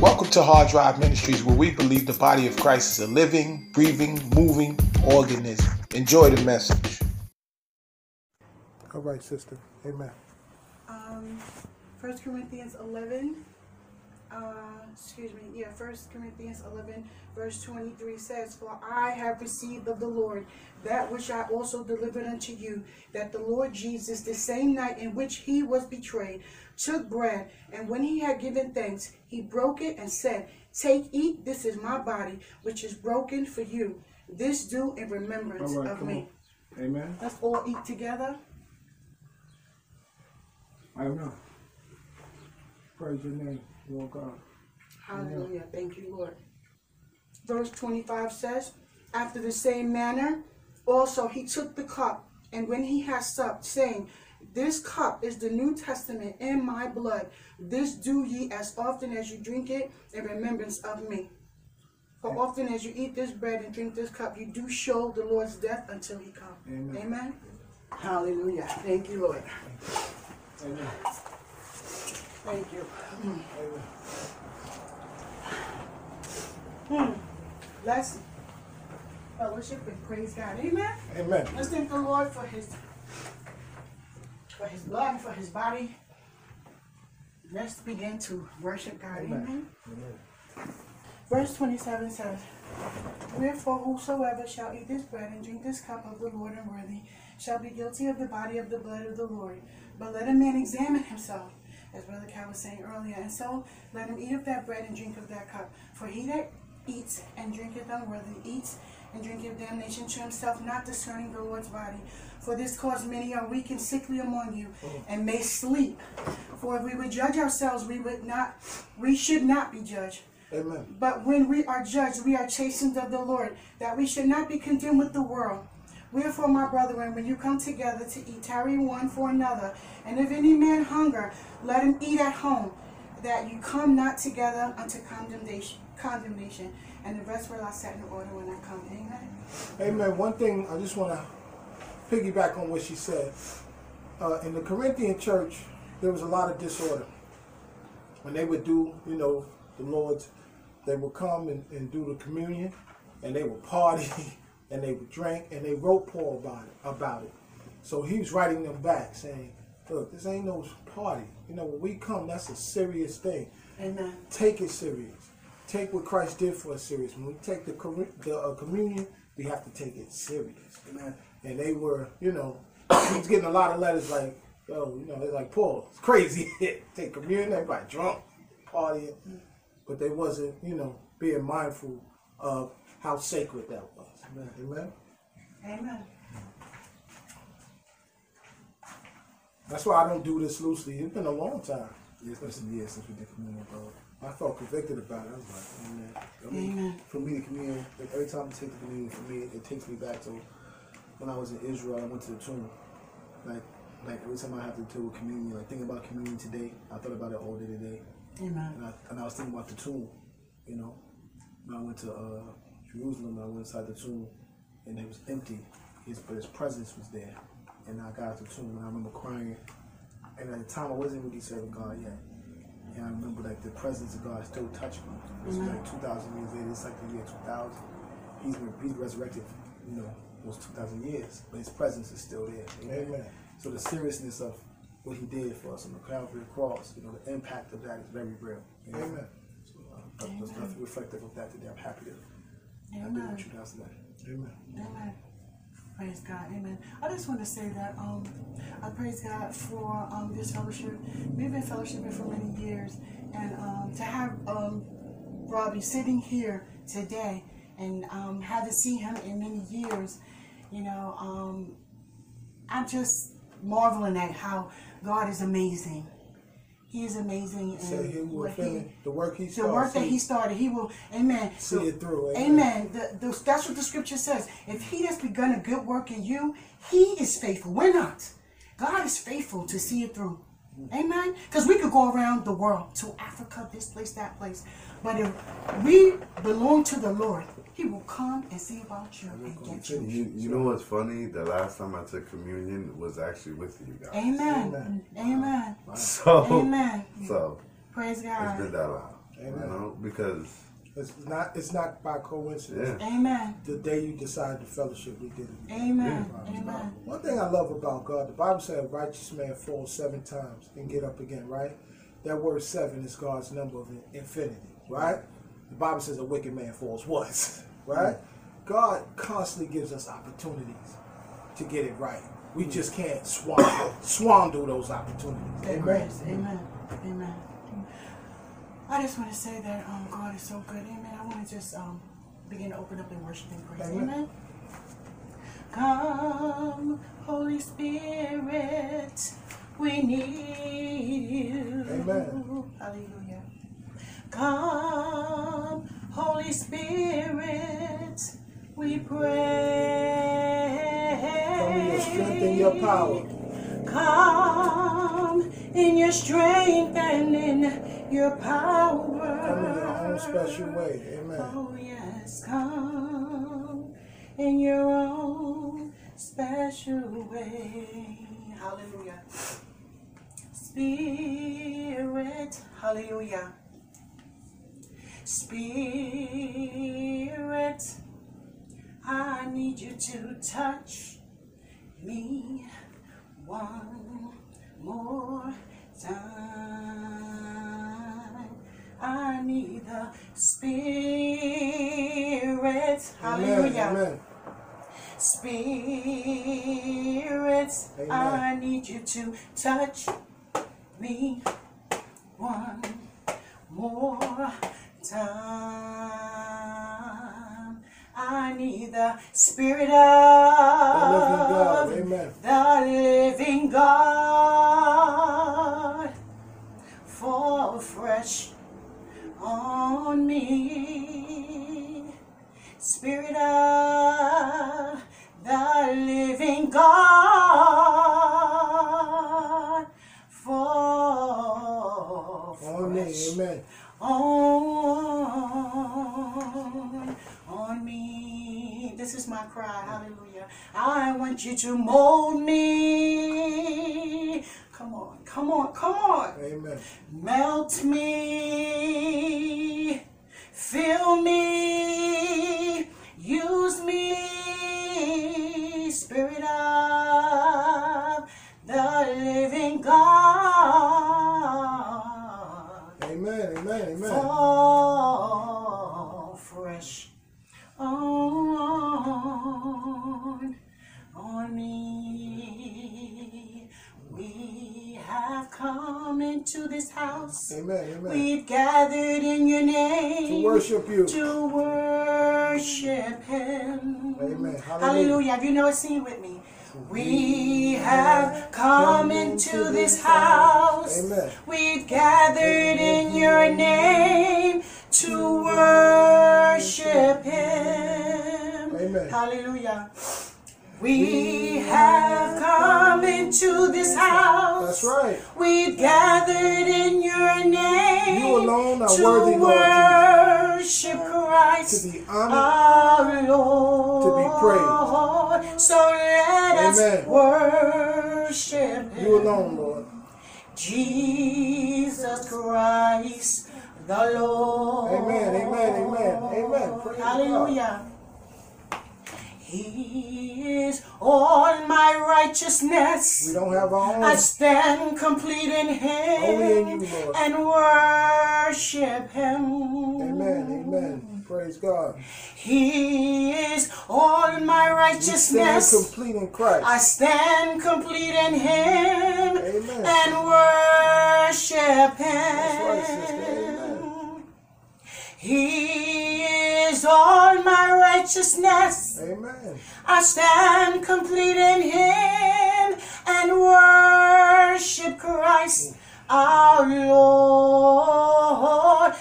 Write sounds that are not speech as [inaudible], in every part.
Welcome to Hard Drive Ministries, where we believe the body of Christ is a living, breathing, moving organism. Enjoy the message. All right, sister. Amen. Um, 1 Corinthians 11, uh, excuse me, yeah, First Corinthians 11, verse 23 says, For I have received of the Lord that which I also delivered unto you, that the Lord Jesus, the same night in which he was betrayed, took bread, and when he had given thanks, he broke it and said, Take, eat, this is my body, which is broken for you. This do in remembrance right, of me. on. Amen. Let's all eat together. I don't know. Praise your name, Lord God. Hallelujah. Thank you, Lord. Verse 25 says, After the same manner, also he took the cup, and when he had supped, saying, This cup is the New Testament in my blood. This do ye as often as you drink it in remembrance of me. For often as you eat this bread and drink this cup, you do show the Lord's death until he come. Amen. Amen. Hallelujah. Thank you, Lord. Amen. Thank you. Amen. Hmm. Let's fellowship and praise God. Amen. Amen. Let's thank the Lord for his for his blood and for his body. Let's begin to worship God. Amen. Amen. Verse 27 says, Wherefore whosoever shall eat this bread and drink this cup of the Lord unworthy shall be guilty of the body of the blood of the Lord. But let a man examine himself, as Brother Cal was saying earlier, and so let him eat of that bread and drink of that cup. For he that eats and drinketh unworthy eats and drinketh damnation to himself, not discerning the Lord's body. For this cause many are weak and sickly among you, and may sleep. For if we would judge ourselves, we would not, we should not be judged. Amen. But when we are judged, we are chastened of the Lord, that we should not be condemned with the world. Wherefore, my brethren, when you come together to eat, tarry one for another. And if any man hunger, let him eat at home, that you come not together unto condemnation. Condemnation, and the rest will I set in order when I come. Amen. Amen. One thing I just want to piggyback on what she said. Uh, in the Corinthian church, there was a lot of disorder. When they would do, you know, the Lord's, they would come and, and do the communion, and they would party, [laughs] and they drink, and they wrote Paul about it. About it. So he was writing them back, saying, "Look, this ain't no party. You know, when we come, that's a serious thing. Amen. Take it serious. Take what Christ did for us serious. When we take the, the uh, communion, we have to take it serious. Amen. And they were, you know, [coughs] he was getting a lot of letters like, yo, you know, they're like, Paul, it's crazy. [laughs] take communion, everybody drunk, partying. But they wasn't, you know, being mindful of how sacred that was. Amen. Amen. Amen. That's why I don't do this loosely. It's been a long time. Yeah, it's been years since we did communion, bro. I felt convicted about it. I was like, amen. I mean, Amen. For me, the communion, like every time I take the communion, for me, it takes me back to when I was in Israel. I went to the tomb. Like, like every time I have to do a communion, like thinking about communion today, I thought about it all day today, Amen. and I and I was thinking about the tomb. You know, when I went to uh, Jerusalem, I went inside the tomb, and it was empty. His but his presence was there, and I got to the tomb, and I remember crying. And at the time, I wasn't really serving God yet. And I remember like the presence of God still touched me. It's like 2,000 years later. It's like the year 2000. He's been he's resurrected, you know, those 2,000 years, but his presence is still there. Amen. So the seriousness of what he did for us on the Calvary cross, you know, the impact of that is very real. Amen. So uh, that's nothing reflective of that today. I'm happy to I did Amen. what you guys today. Amen. Amen. Praise God. Amen. I just want to say that um, I praise God for um, this fellowship. We've been fellowshipping for many years, and um, to have um, Robbie sitting here today and um, haven't seen him in many years, you know, um, I'm just marveling at how God is amazing. He is amazing. And Say he will finish the work he the work that he started, he will, amen. See it through, amen. Amen. The, the, that's what the scripture says. If he has begun a good work in you, he is faithful. We're not. God is faithful to see it through. Amen. Because we could go around the world to Africa, this place, that place. But if we belong to the Lord, he will come and see about you and get you. You, you know what's funny? The last time I took communion was actually with you guys. Amen. Amen. So, Amen. so Praise it's God. been that long. You know, because It's not. It's not by coincidence. yeah, Amen. The day you decide to fellowship, we did it. Amen. Amen. One thing I love about God, the Bible says a righteous man falls seven times and get up again, right? That word seven is God's number of infinity, right? The Bible says a wicked man falls once, [laughs] right? God constantly gives us opportunities to get it right. We just can't swallow, [coughs] swindle those opportunities. Amen. grace. Amen. Amen. I just want to say that um, God is so good. Amen. I want to just um, begin to open up and worship and praise. Amen. Amen. Come, Holy Spirit, we need you. Amen. Hallelujah. Come, Holy Spirit, we pray. Come in your strength and your power. Come in your strength and in your power. Come in your own special way. Amen. Oh, yes, come in your own special way. Hallelujah. Spirit, hallelujah. Spirit, I need you to touch me one more time. I need the Spirit. Hallelujah. Amen. Spirit, Amen. I need you to touch me one more time. I need the Spirit The living of God. The living God fall fresh on me. Spirit of the living God fall On me. Amen. On, on me. This is my cry. Hallelujah. I want you to mold me. Come on, come on, come on. Amen. Melt me. Fill me. House. Amen. Amen. We've gathered in your name To worship you. to worship Him. Amen. Hallelujah. Hallelujah. If you know it, sing with me. We have come into this house. Amen. We've gathered in your name to worship Him. Amen. Hallelujah. We have come into this house. That's right. We've gathered in your name. You alone are to worthy, Lord worship Christ. To be honored. Our Lord. To be praised. So let us Amen. worship Him. You alone, Lord. Jesus Christ, the Lord. Amen. Amen. Amen. Amen. Praise Hallelujah. He is all my righteousness. We don't have our own. I stand complete in Him Only in you, Lord. and worship Him. Amen. Amen. Praise God. He is all my We stand righteousness. complete in Christ. I stand complete in Him Amen. and worship right, sister. Him. Amen. He is all my righteousness. Amen. I stand complete in Him and worship Christ our Lord.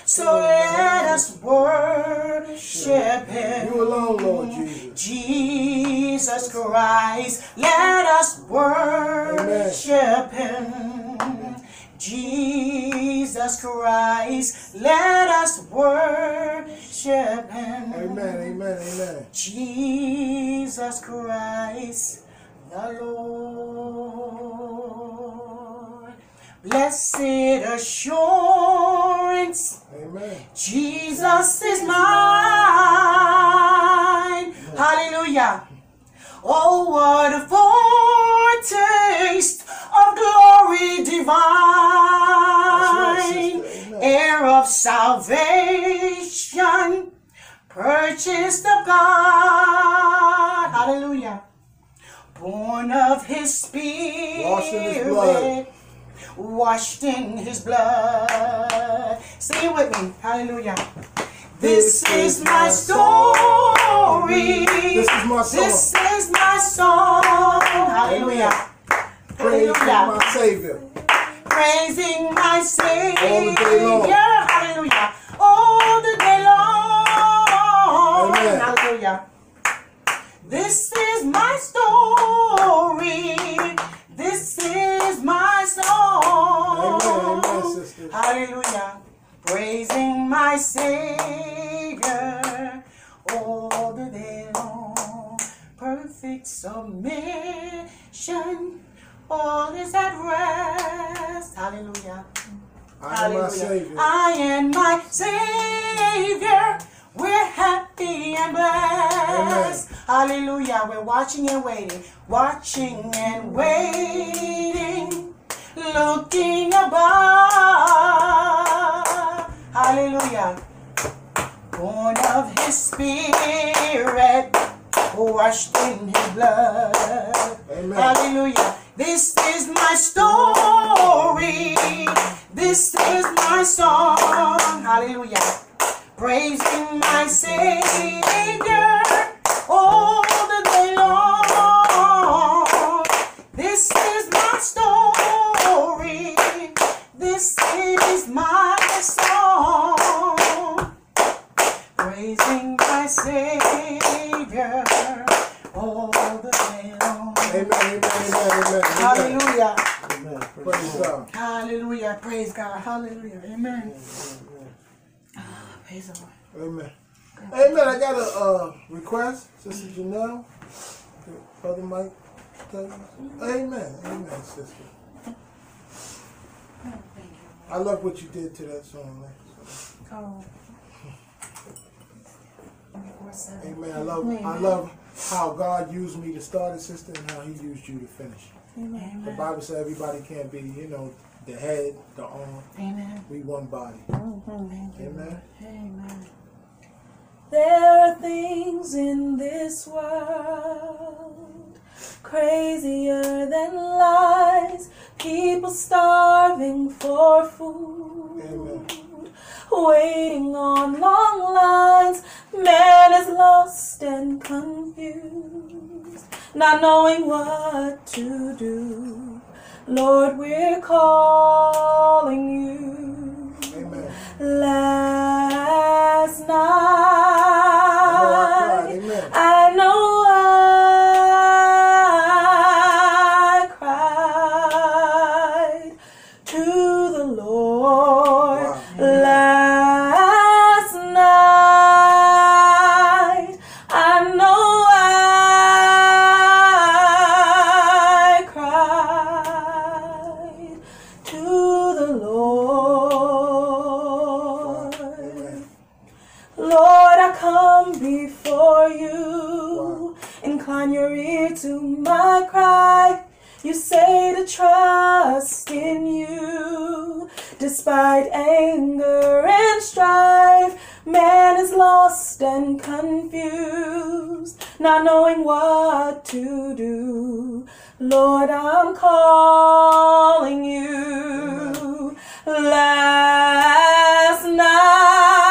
So let us worship Him. You alone, Lord Jesus. Jesus Christ, let us worship Him. Jesus Christ, let us worship Him. Amen. Amen. Amen. Jesus Christ, the Lord. Blessed assurance. Amen. Jesus is mine. Hallelujah. Oh, what a foretaste of glory divine. Heir of salvation, purchased of God. Hallelujah. Born of his spirit. Washed in his blood. Washed in his blood. Sing it with me. Hallelujah. This is my story. This is my song. This is my song. Hallelujah. Praise Hallelujah. my Savior. Praising my Savior. All the day long. Hallelujah. All the day long. Amen. Hallelujah. This is my story. This is my song. Amen, amen. Hallelujah. Praising my Savior all the day long. Perfect submission. All is at rest. Hallelujah. I am my Savior. I am my Savior. We're happy and blessed. Hallelujah. We're watching and waiting, watching and waiting, looking above. Hallelujah. Born of His Spirit, washed in His blood. Amen. Hallelujah. This is my story. This is my song. Hallelujah. Praising my Savior all the day long. This is my story. This is my song. Praising my Savior all the day long. Amen, amen, amen, amen. Hallelujah. Amen. Praise God. Hallelujah. Praise God. Hallelujah. Amen. Praise the Lord. Amen. Amen. I got a uh, request, Sister Janelle. Brother Mike. Amen. Amen, sister. I love what you did to that song, man. Oh. Amen. I love I love how God used me to start it, sister, and how He used you to finish. The Bible says everybody can't be, you know, the head, the arm. Amen. We one body. Oh, oh, thank you. Amen. Amen. There are things in this world crazier than lies. People starving for food, Amen. Waiting on long lines. Man is lost and confused, not knowing what to do. Lord, we're calling you. Amen. Last I know I cried. night, Amen. I know I strife, man is lost and confused, not knowing what to do. Lord, I'm calling you. Last night,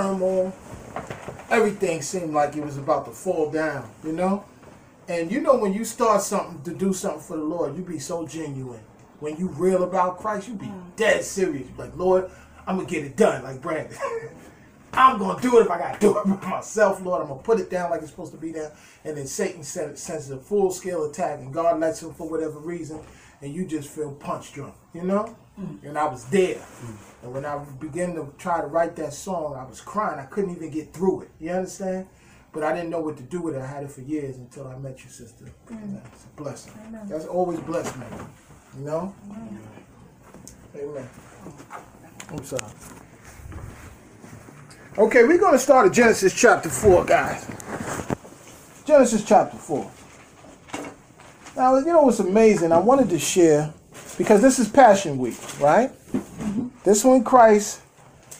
turmoil. Everything seemed like it was about to fall down, you know? And you know when you start something to do something for the Lord, you be so genuine. When you real about Christ, you be mm. dead serious. Like, Lord, I'm gonna get it done, like Brandon. [laughs] I'm gonna do it if I gotta do it by myself, Lord. I'm gonna put it down like it's supposed to be down. And then Satan sends, sends a full scale attack, and God lets him for whatever reason, and you just feel punch drunk, you know? Mm. And I was there. And when I began to try to write that song, I was crying. I couldn't even get through it. You understand? But I didn't know what to do with it. I had it for years until I met you, sister. Amen. It's a blessing. That's always blessed me. You know? Amen. I'm sorry. Okay, we're going to start at Genesis chapter 4, guys. Genesis chapter 4. Now, you know what's amazing? I wanted to share, because this is Passion Week, right? This when Christ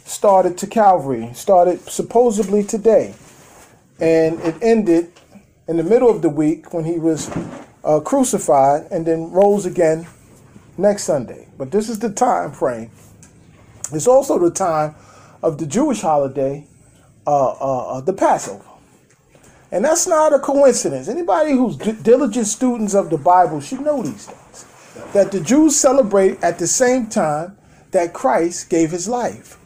started to Calvary, started supposedly today. And it ended in the middle of the week when he was uh, crucified and then rose again next Sunday. But this is the time frame. It's also the time of the Jewish holiday, uh, uh, uh, the Passover. And that's not a coincidence. Anybody who's d- diligent students of the Bible should know these things. That the Jews celebrate at the same time that Christ gave his life,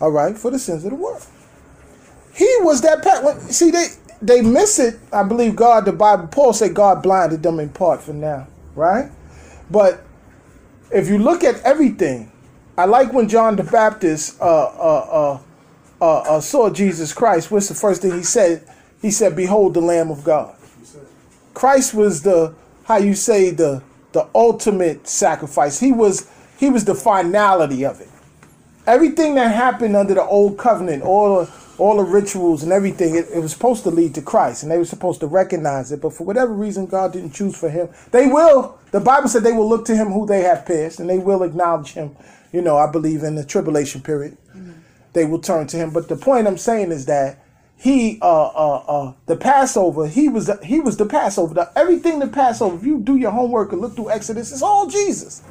all right, for the sins of the world. He was that pa- when, see they they miss it. I believe God, the Bible, Paul said God blinded them in part for now, right? But if you look at everything, I like when John the Baptist uh, uh, uh, uh, uh, saw Jesus Christ. What's the first thing he said? He said, "Behold, the Lamb of God." Christ was the how you say the the ultimate sacrifice. He was he was the finality of it. Everything that happened under the old covenant, all the all the rituals and everything, it, it was supposed to lead to Christ, and they were supposed to recognize it. But for whatever reason, God didn't choose for him. They will. The Bible said they will look to him who they have pierced, and they will acknowledge him. You know, I believe in the tribulation period, they will turn to him. But the point I'm saying is that he, uh, uh, uh, the Passover, he was he was the Passover. The, everything the Passover. If you do your homework and look through Exodus, it's all Jesus.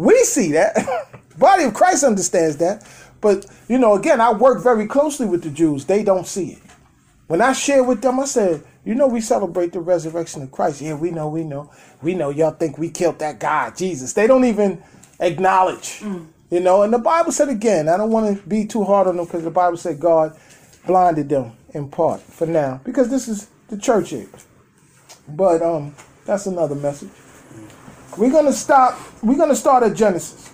We see that. [laughs] Body of Christ understands that. But, you know, again, I work very closely with the Jews. They don't see it. When I share with them, I said, you know, we celebrate the resurrection of Christ. Yeah, we know, we know. We know y'all think we killed that guy, Jesus. They don't even acknowledge, you know. And the Bible said again, I don't want to be too hard on them because the Bible said God blinded them in part for now because this is the church age. But um, That's another message. We're gonna stop. We're gonna start at Genesis,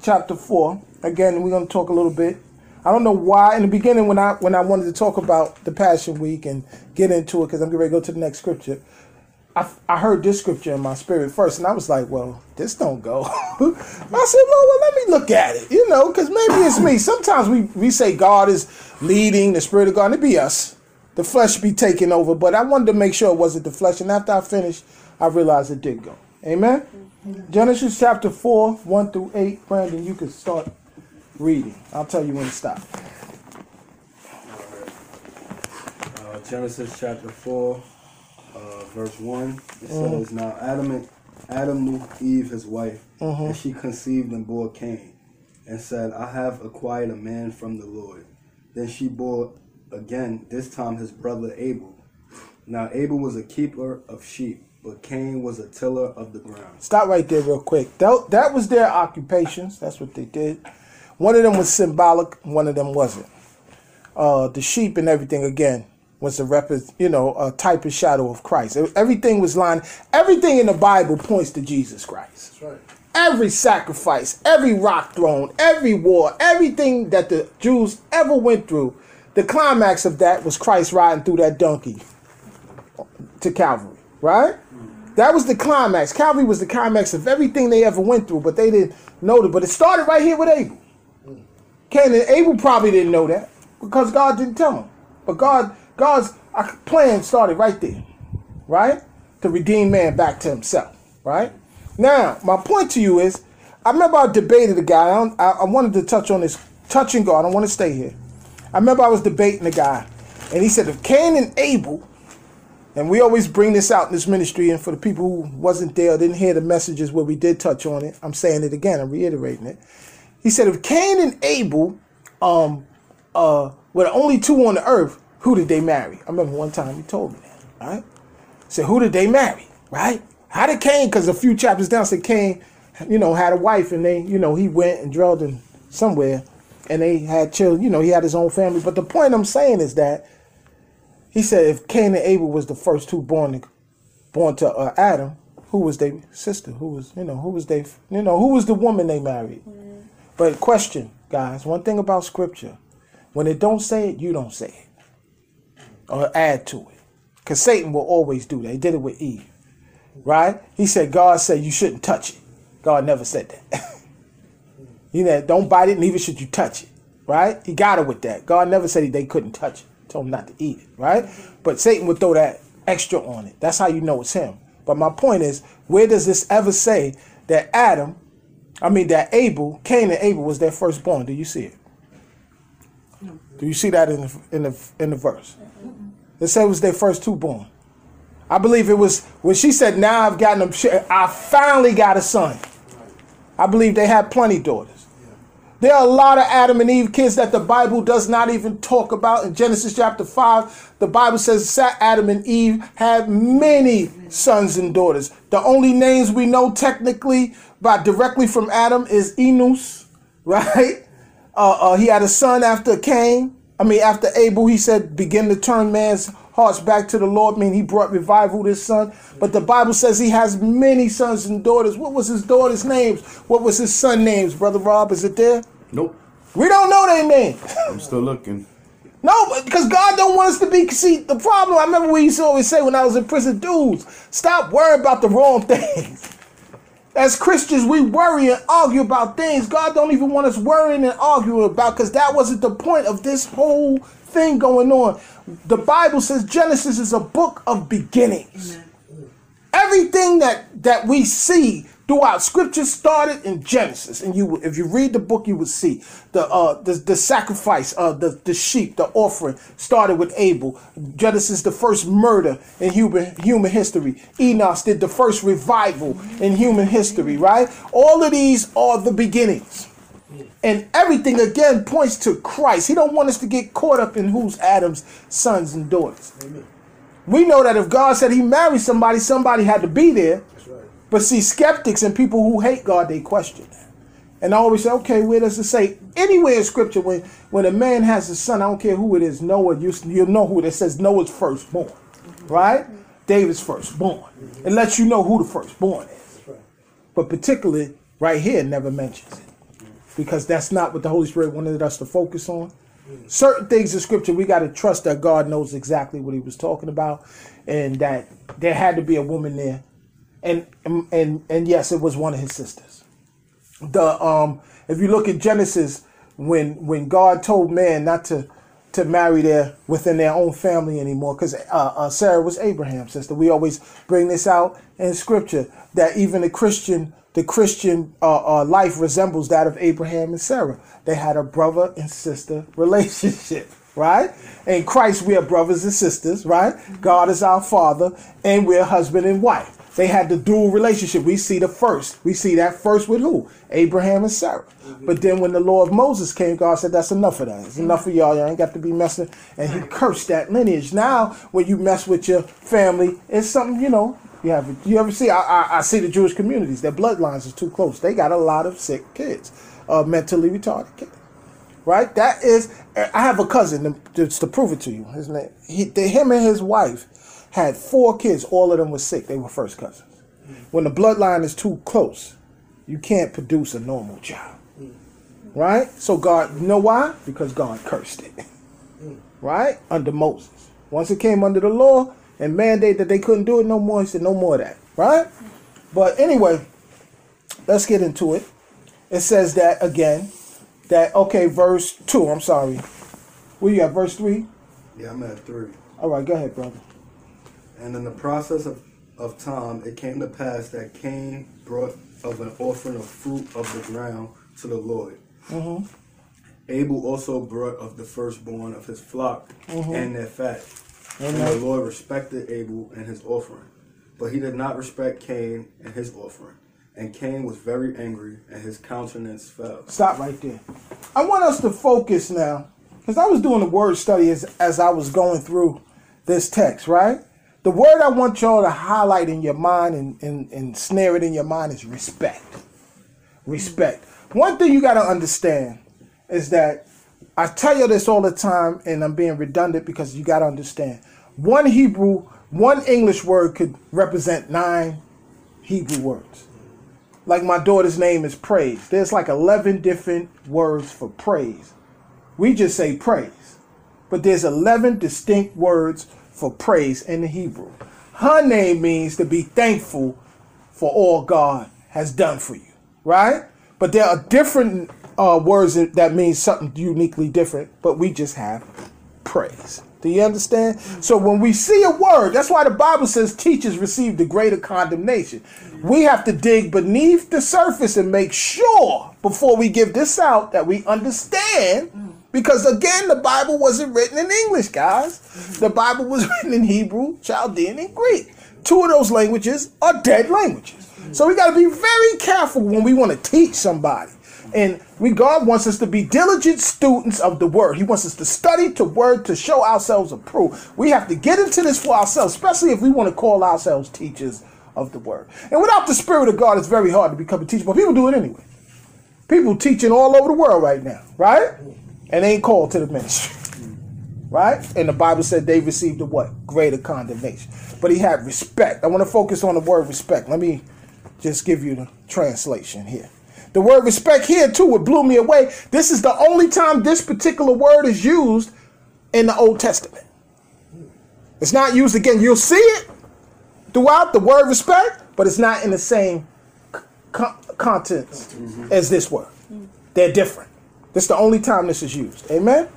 chapter four. Again, we're gonna talk a little bit. I don't know why in the beginning when I when I wanted to talk about the Passion Week and get into it because I'm getting ready to go to the next scripture. I, I heard this scripture in my spirit first, and I was like, "Well, this don't go." [laughs] I said, "Well, well, let me look at it," you know, because maybe it's me. Sometimes we we say God is leading, the Spirit of God, and it be us, the flesh be taking over. But I wanted to make sure it wasn't the flesh, and after I finished, I realized it did go. Amen. Genesis chapter four, one through eight. Brandon, you can start reading. I'll tell you when to stop. Uh, Genesis chapter 4, uh, verse 1. It says, Now Adam, and, Adam knew Eve, his wife, and she conceived and bore Cain, and said, I have acquired a man from the Lord. Then she bore again, this time his brother Abel. Now Abel was a keeper of sheep, but Cain was a tiller of the ground. Stop right there, real quick. That, that was their occupations. That's what they did. One of them was symbolic. One of them wasn't. Uh, the sheep and everything again was a rep, you know, a type and shadow of Christ. Everything was lined. Everything in the Bible points to Jesus Christ. That's right. Every sacrifice, every rock thrown, every war, everything that the Jews ever went through, the climax of that was Christ riding through that donkey to Calvary, right? That was the climax. Calvary was the climax of everything they ever went through, but they didn't know it. But it started right here with Abel. Cain and Abel probably didn't know that because God didn't tell them. But God, God's uh, plan started right there, right? To redeem man back to himself, right? Now, my point to you is, I remember I debated a guy. I, I, I wanted to touch on this touching God. I don't want to stay here. I remember I was debating a guy, and he said if Cain and Abel, and we always bring this out in this ministry, and for the people who wasn't there, didn't hear the messages where we did touch on it, I'm saying it again. I'm reiterating it. He said if Cain and Abel, um, uh, were the only two on the earth, who did they marry? I remember one time he told me that. Right? Said who did they marry? Right? How did Cain? Because a few chapters down said Cain, you know, had a wife, and they, you know, he went and dwelled in somewhere, and they had children. You know, he had his own family. But the point I'm saying is that he said if Cain and Abel was the first two born to, born to uh, Adam, who was their sister? Who was you know who was they you know who was the woman they married? But question, guys, one thing about scripture, when it don't say it, you don't say it. Or add to it. Because Satan will always do that. He did it with Eve. Right? He said, God said you shouldn't touch it. God never said that. [laughs] you know, don't bite it, neither should you touch it. Right? He got it with that. God never said they couldn't touch it. Told him not to eat it. Right? But Satan would throw that extra on it. That's how you know it's him. But my point is, where does this ever say that Adam I mean that Abel, Cain and Abel was their firstborn. Do you see it? Do you see that in the in the in the verse? It said it was their first two born. I believe it was when she said, "Now I've gotten them. I finally got a son." I believe they had plenty daughters. There are a lot of Adam and Eve kids that the Bible does not even talk about. In Genesis chapter 5, the Bible says Adam and Eve had many sons and daughters. The only names we know technically by directly from Adam is Enos, [laughs] right? Uh, uh, he had a son after Cain. I mean, after Abel, he said, begin to turn man's hearts back to the Lord. Mean, he brought revival to his son. But the Bible says he has many sons and daughters. What was his daughters' names? What was his son names? Brother Rob, is it there? Nope. We don't know their names. I'm still looking. No, because God don't want us to be. See, the problem. I remember we used to always say when I was in prison, dudes, stop worrying about the wrong [laughs] things. As Christians, we worry and argue about things God don't even want us worrying and arguing about, because that wasn't the point of this whole thing going on. The Bible says Genesis is a book of beginnings. Everything that that we see throughout scripture started in Genesis, and you, if you read the book, you will see the uh, the, the sacrifice of the the sheep, the offering started with Abel. Genesis, the first murder in human human history. Enos did the first revival in human history. Right? All of these are the beginnings. And everything again points to Christ. He don't want us to get caught up in who's Adam's sons and daughters. We know that if God said he married somebody, somebody had to be there. That's right. But see, skeptics and people who hate God, they question that. And I always say, okay, where does it say? Anywhere in scripture, when, when a man has a son, I don't care who it is, Noah, you, you know who it is, it says Noah's firstborn. Mm-hmm. Right? David's firstborn. Mm-hmm. It lets you know who the firstborn is. But particularly right here it never mentions it. Because that's not what the Holy Spirit wanted us to focus on. Certain things in scripture we got to trust that God knows exactly what he was talking about and that there had to be a woman there. And and and, yes, it was one of his sisters. The um if you look at Genesis when when God told man not to to marry their within their own family anymore because uh, uh, Sarah was Abraham's sister. We always bring this out in Scripture that even a Christian the Christian uh, uh, life resembles that of Abraham and Sarah. They had a brother and sister relationship, [laughs] right? In Christ, we are brothers and sisters, right? God is our Father, and we're husband and wife. They had the dual relationship. We see the first. We see that first with who? Abraham and Sarah. But then when the law of Moses came, God said, that's enough of that. It's enough of y'all. Y'all ain't got to be messing. And he cursed that lineage. Now, when you mess with your family, it's something, you know, you have. You ever see, I, I, I see the Jewish communities, their bloodlines is too close. They got a lot of sick kids, uh, mentally retarded kids. Right? That is, I have a cousin, just to prove it to you. His name, he, the, him and his wife, had four kids. All of them were sick. They were first cousins. When the bloodline is too close, you can't produce a normal child. Right? So God, you know why? Because God cursed it. Right? Under Moses. Once it came under the law and mandate that they couldn't do it no more, he said no more of that. Right? But anyway, let's get into it. It says that again, that okay, verse two, I'm sorry. Where you at, verse three? Yeah, I'm at three. All right, go ahead, brother. And in the process of, of time, it came to pass that Cain brought of an offering of fruit of the ground to the Lord. Mm-hmm. Abel also brought of the firstborn of his flock mm-hmm. and their fat. And the Lord respected Abel and his offering. But he did not respect Cain and his offering. And Cain was very angry, and his countenance fell. Stop right there. I want us to focus now, because I was doing a word study as, as I was going through this text, right? The word I want y'all to highlight in your mind and, and, and snare it in your mind is respect. Respect. One thing you got to understand is that I tell you this all the time, and I'm being redundant because you got to understand. One Hebrew, one English word could represent nine Hebrew words like my daughter's name is praise. There's like 11 different words for praise. We just say praise. But there's 11 distinct words for praise in the Hebrew. Her name means to be thankful for all God has done for you, right? But there are different uh, words that mean something uniquely different, but we just have praise. Do you understand? So when we see a word, that's why the Bible says teachers receive the greater condemnation. We have to dig beneath the surface and make sure before we give this out that we understand. Because again, the Bible wasn't written in English, guys. The Bible was [laughs] written in Hebrew, Chaldean, and Greek. Two of those languages are dead languages. So we got to be very careful when we want to teach somebody. And God wants us to be diligent students of the word. He wants us to study to word to show ourselves approved. We have to get into this for ourselves, especially if we want to call ourselves teachers of the word. And without the spirit of God, it's very hard to become a teacher, but people do it anyway. People teaching all over the world right now, right? And they ain't called to the ministry. Right? And the Bible said they received a what? Greater condemnation. But he had respect. I want to focus on the word respect. Let me just give you the translation here. The word respect here too, it blew me away. This is the only time this particular word is used in the Old Testament. It's not used again. You'll see it throughout the word respect, but it's not in the same co- contents as this word. They're different. This is the only time this is used. Amen?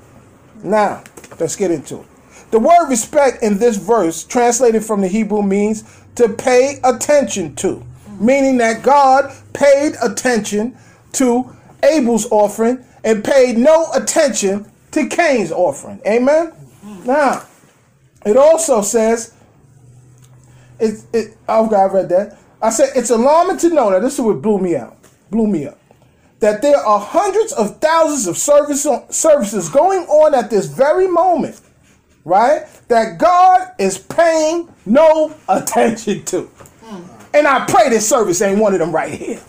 Now, let's get into it. The word respect in this verse, translated from the Hebrew, means to pay attention to, meaning that God paid attention to Abel's offering and paid no attention to Cain's offering. Amen? Now, it also says, it, it, oh, God, I read that. I said, it's alarming to know, now this is what blew me out, blew me up, that there are hundreds of thousands of service, services going on at this very moment, right? That God is paying no attention to. And I pray this service ain't one of them right here.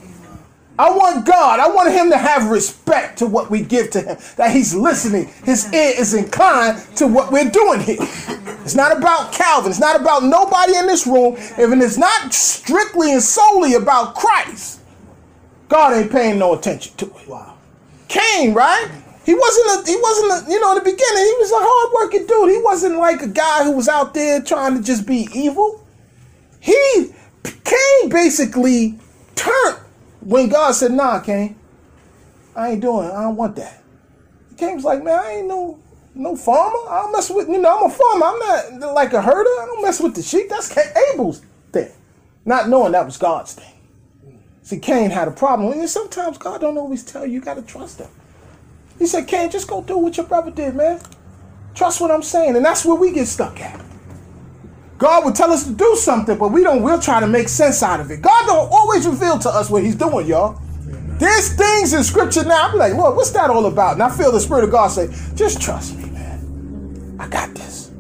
I want God, I want him to have respect to what we give to him, that he's listening. His ear is inclined to what we're doing here. It's not about Calvin, it's not about nobody in this room. If it's not strictly and solely about Christ, God ain't paying no attention to it. Wow. Cain, right? He wasn't a, he wasn't a, you know, in the beginning, he was a hard-working dude. He wasn't like a guy who was out there trying to just be evil. He, Cain basically turned when God said, nah, Cain, I ain't doing it. I don't want that. Cain was like, man, I ain't no, no farmer. I don't mess with, you know, I'm a farmer. I'm not like a herder. I don't mess with the sheep. That's Ca- Abel's thing. Not knowing that was God's thing. See, Cain had a problem. And sometimes God don't always tell you. You got to trust him. He said, Cain, just go do what your brother did, man. Trust what I'm saying. And that's where we get stuck at. God would tell us to do something, but we don't, we'll try to make sense out of it. God don't always reveal to us what he's doing, y'all. There's things in scripture now. I'm like, Lord, what's that all about? And I feel the Spirit of God say, just trust me, man. I got this.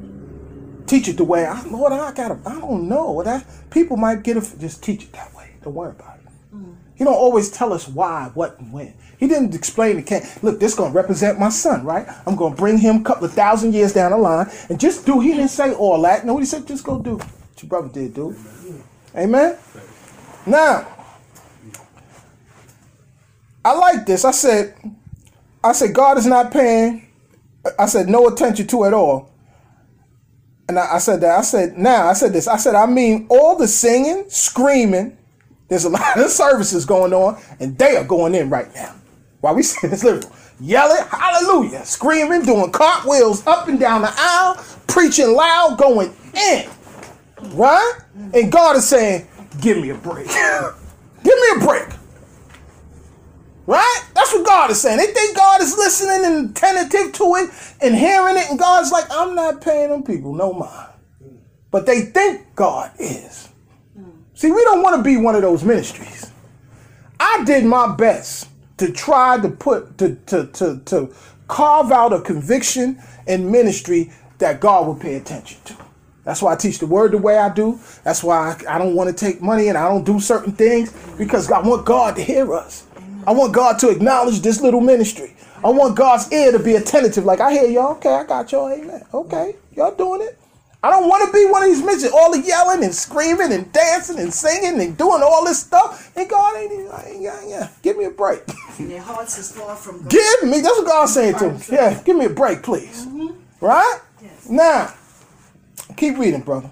Teach it the way I, Lord, I got I don't know. That people might get it, just teach it that way. Don't worry about it. Mm. He don't always tell us why, what, and when. He didn't explain to Cain, look, this gonna represent my son, right? I'm gonna bring him a couple of thousand years down the line and just do. He didn't say all that. No, he said just go do what your brother did, dude. Amen. Now, I like this. I said, I said God is not paying. I said no attention to at all. And I, I said that. I said now. I said this. I said I mean all the singing, screaming. There's a lot of [laughs] services going on, and they are going in right now. While we [laughs] sing this lyrical, yelling, hallelujah, screaming, doing cartwheels up and down the aisle, preaching loud, going in. Right? And God is saying, give me a break. [laughs] give me a break. Right? That's what God is saying. They think God is listening and attentive to it and hearing it, and God's like, I'm not paying them people no mind. But they think God is. See, we don't want to be one of those ministries. I did my best to try to put to to to, to carve out a conviction in ministry that God will pay attention to. That's why I teach the word the way I do. That's why I, I don't want to take money and I don't do certain things because I want God to hear us. I want God to acknowledge this little ministry. I want God's ear to be attentive. Like I hear y'all. Okay, I got y'all. Amen. Okay, y'all doing it. I don't want to be one of these ministers, all the yelling and screaming and dancing and singing and doing all this stuff. And God ain't even, yeah, yeah, give me a break. And their hearts is far from God. give me, that's what God's saying to him. Yeah, give me a break, please. Mm-hmm. Right? Yes. Now, keep reading, brother.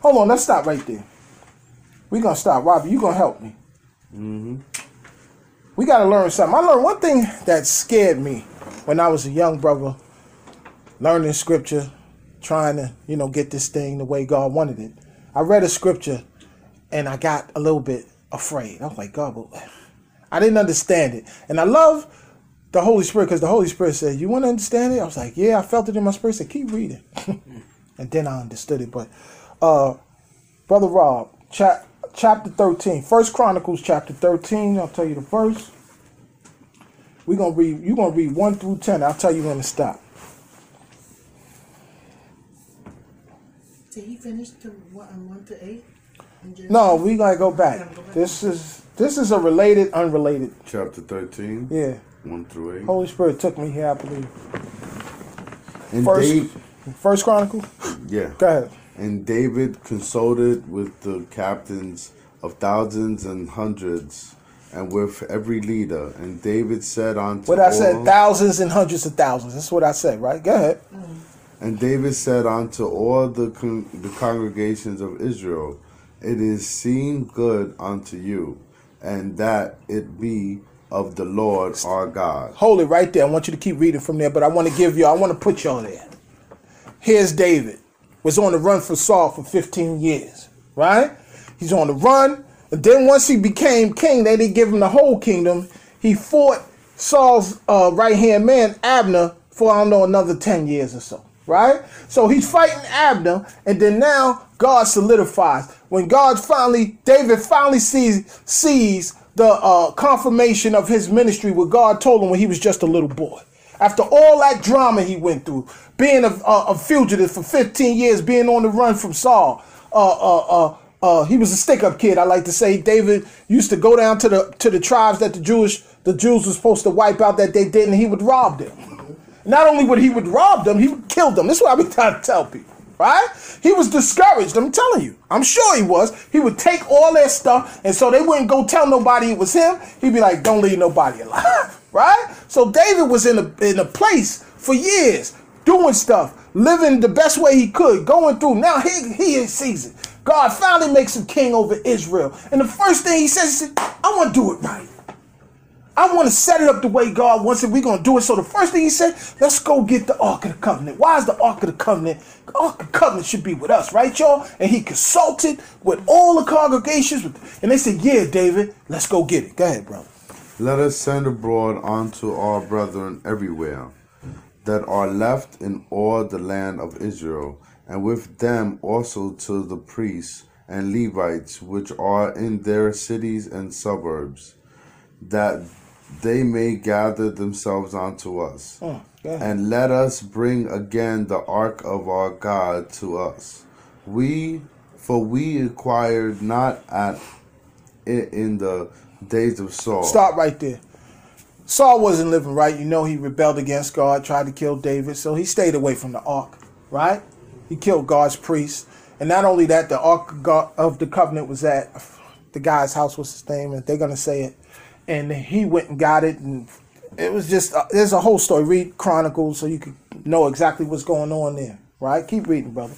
Hold on, let's stop right there. We're going to stop. Robbie, you going to help me. Mm-hmm. We got to learn something. I learned one thing that scared me when I was a young brother, learning scripture, trying to, you know, get this thing the way God wanted it. I read a scripture and I got a little bit afraid. I was like, God, but I didn't understand it. And I love the Holy Spirit because the Holy Spirit said, You want to understand it? I was like, Yeah, I felt it in my spirit. He said, Keep reading. [laughs] and then I understood it. But uh Brother Rob, chap, chapter 13, First Chronicles chapter 13, I'll tell you the verse. We're gonna read you're gonna read one through ten. I'll tell you when to stop. Did he finish to one, um, one to eight? No, we gotta go back. This is this is a related, unrelated. Chapter 13, Yeah. 1 through 8. Holy Spirit took me here, I believe. And First Dave, First Chronicles? yeah. Go ahead. And David consulted with the captains of thousands and hundreds, and with every leader. And David said unto What I all, said, thousands and hundreds of thousands. That's what I said, right? Go ahead. And David said unto all the con- the congregations of Israel, It is seen good unto you, and that it be of the Lord our God. Hold it right there. I want you to keep reading from there, but I want to give you, I want to put y'all there. Here's David. Was on the run for Saul for 15 years, right? He's on the run. And then once he became king, they didn't give him the whole kingdom. He fought Saul's uh, right hand man, Abner, for I don't know, another 10 years or so, right? So he's fighting Abner, and then now God solidifies. When God finally, David finally sees, sees the uh, confirmation of his ministry, what God told him when he was just a little boy. After all that drama he went through, being a, a, a fugitive for 15 years, being on the run from Saul, uh, uh, uh, uh, he was a stick up kid. I like to say David used to go down to the to the tribes that the Jewish the Jews were supposed to wipe out that they didn't. He would rob them. [laughs] Not only would he would rob them, he would kill them. This is what I be [laughs] trying to tell people. Right? He was discouraged. I'm telling you. I'm sure he was. He would take all their stuff, and so they wouldn't go tell nobody it was him. He'd be like, "Don't leave nobody alive." [laughs] right? So David was in a in a place for years, doing stuff, living the best way he could, going through. Now he he sees it. God finally makes him king over Israel, and the first thing he says, he said, "I want to do it right." I want to set it up the way God wants it. We're going to do it. So the first thing he said, let's go get the Ark of the Covenant. Why is the Ark of the Covenant? The Ark of the Covenant should be with us, right, y'all? And he consulted with all the congregations. And they said, yeah, David, let's go get it. Go ahead, brother. Let us send abroad unto our brethren everywhere that are left in all the land of Israel, and with them also to the priests and Levites which are in their cities and suburbs, that they may gather themselves unto us. Oh, ahead. And let us bring again the ark of our God to us. We, for we acquired not at it in the days of Saul. Stop right there. Saul wasn't living right. You know, he rebelled against God, tried to kill David, so he stayed away from the ark, right? He killed God's priest. And not only that, the ark of of the covenant was at the guy's house, what's his name? And they're going to say it. And he went and got it. And it was just, uh, there's a whole story. Read Chronicles so you can know exactly what's going on there, right? Keep reading, brother.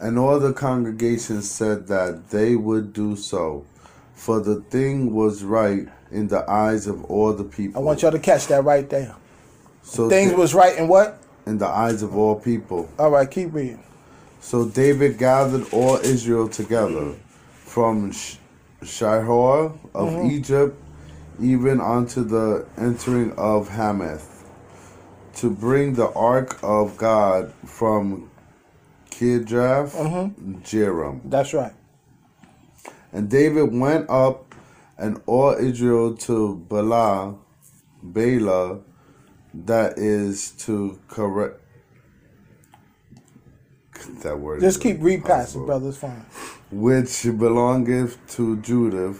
And all the congregation said that they would do so, for the thing was right in the eyes of all the people. I want y'all to catch that right there. so Things thi- was right in what? in the eyes of all people. All right, keep reading. So David gathered all Israel together from Sh- Shihor of Egypt even unto the entering of Hamath to bring the ark of God from Kirjath mm-hmm. Jearim. That's right. And David went up and all Israel to Baalah, Baalah, that is to correct. That word. Just keep read past brother. It's fine. Which belongeth to Judah,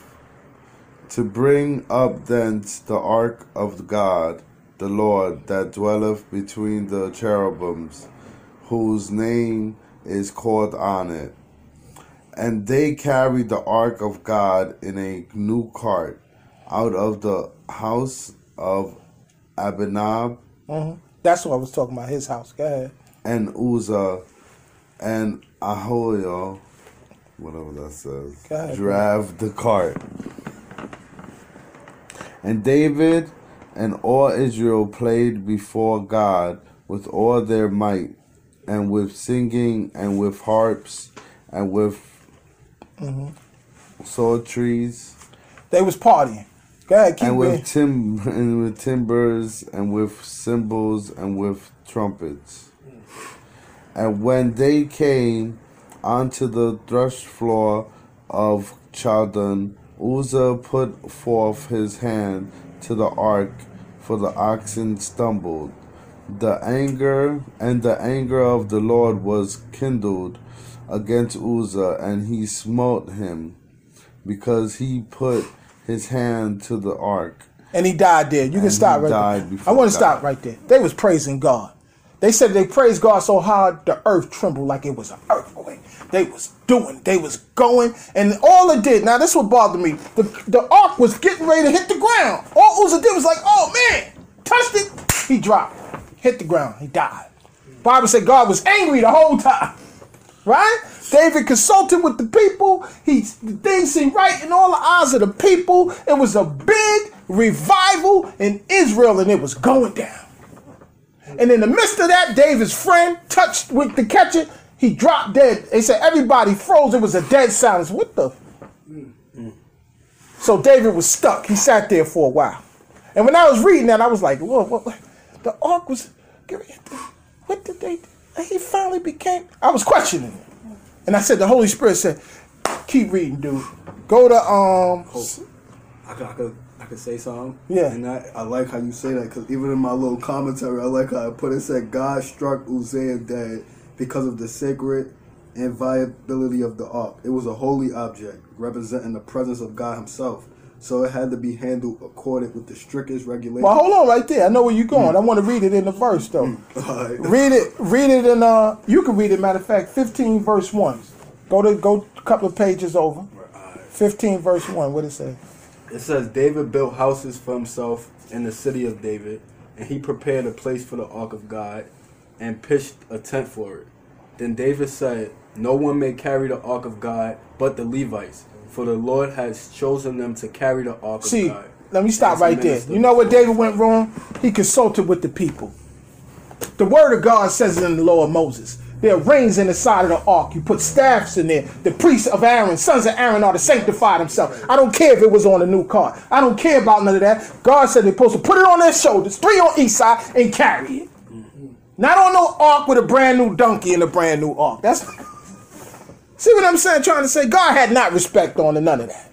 to bring up thence the ark of God, the Lord, that dwelleth between the cherubims, whose name is called on it. And they carried the ark of God in a new cart out of the house of Abinab mm-hmm. That's what I was talking about. His house. Go ahead. and Uzzah and Ahoyo, whatever that says, Go ahead, drive the cart. And David and all Israel played before God with all their might, and with singing, and with harps, and with mm-hmm. psalteries, They was partying. Go ahead, keep and with tim [laughs] and with timbers, and with cymbals, and with trumpets. And when they came onto the threshing floor of Chaldon, Uzzah put forth his hand to the ark, for the oxen stumbled. The anger and the anger of the Lord was kindled against Uzzah, and he smote him, because he put his hand to the ark. And he died there. You can stop right there. I want to stop right there. They was praising God. They said they praised God so hard the earth trembled like it was an earthquake. They was doing, they was going, and all it did. Now this what bothered me. The the ark was getting ready to hit the ground. All Uzzah did was like, oh man, touched it. He dropped, hit the ground. He died. Bible said God was angry the whole time. Right? David consulted with the people. He the thing seemed right in all the eyes of the people. It was a big revival in Israel, and it was going down. And in the midst of that, David's friend touched with the catcher. He dropped dead. They said everybody froze. It was a dead silence. What the? So David was stuck. He sat there for a while. And when I was reading that, I was like, what, what- the ark was. What did they do? He finally became. I was questioning it. And I said, the Holy Spirit said, keep reading, dude. Go to, um, I could, I could, I could say something. Yeah. And I, I like how you say that because even in my little commentary, I like how I put it said God struck Uzziah dead because of the sacred inviolability of the ark. It was a holy object representing the presence of God Himself, so it had to be handled according with the strictest regulations. Well, hold on right there. I know where you're going. I want to read it in the verse though. [laughs] Alright. read it. Read it in. Uh, you can read it. Matter of fact, 15 verse one. Go to go a couple of pages over. 15 verse one. What it say? It says David built houses for himself in the city of David, and he prepared a place for the ark of God, and pitched a tent for it. Then David said, No one may carry the ark of God but the Levites, for the Lord has chosen them to carry the ark See, of God. See, let me stop right there. You know what David went wrong? He consulted with the people. The word of God says it in the law of Moses. There are rings in the side of the ark. You put staffs in there. The priests of Aaron, sons of Aaron, are to sanctify themselves. I don't care if it was on a new cart. I don't care about none of that. God said they're supposed to put it on their shoulders, three on each side, and carry it. Not on no ark with a brand new donkey and a brand new ark. That's [laughs] see what I'm saying. Trying to say God had not respect on to none of that.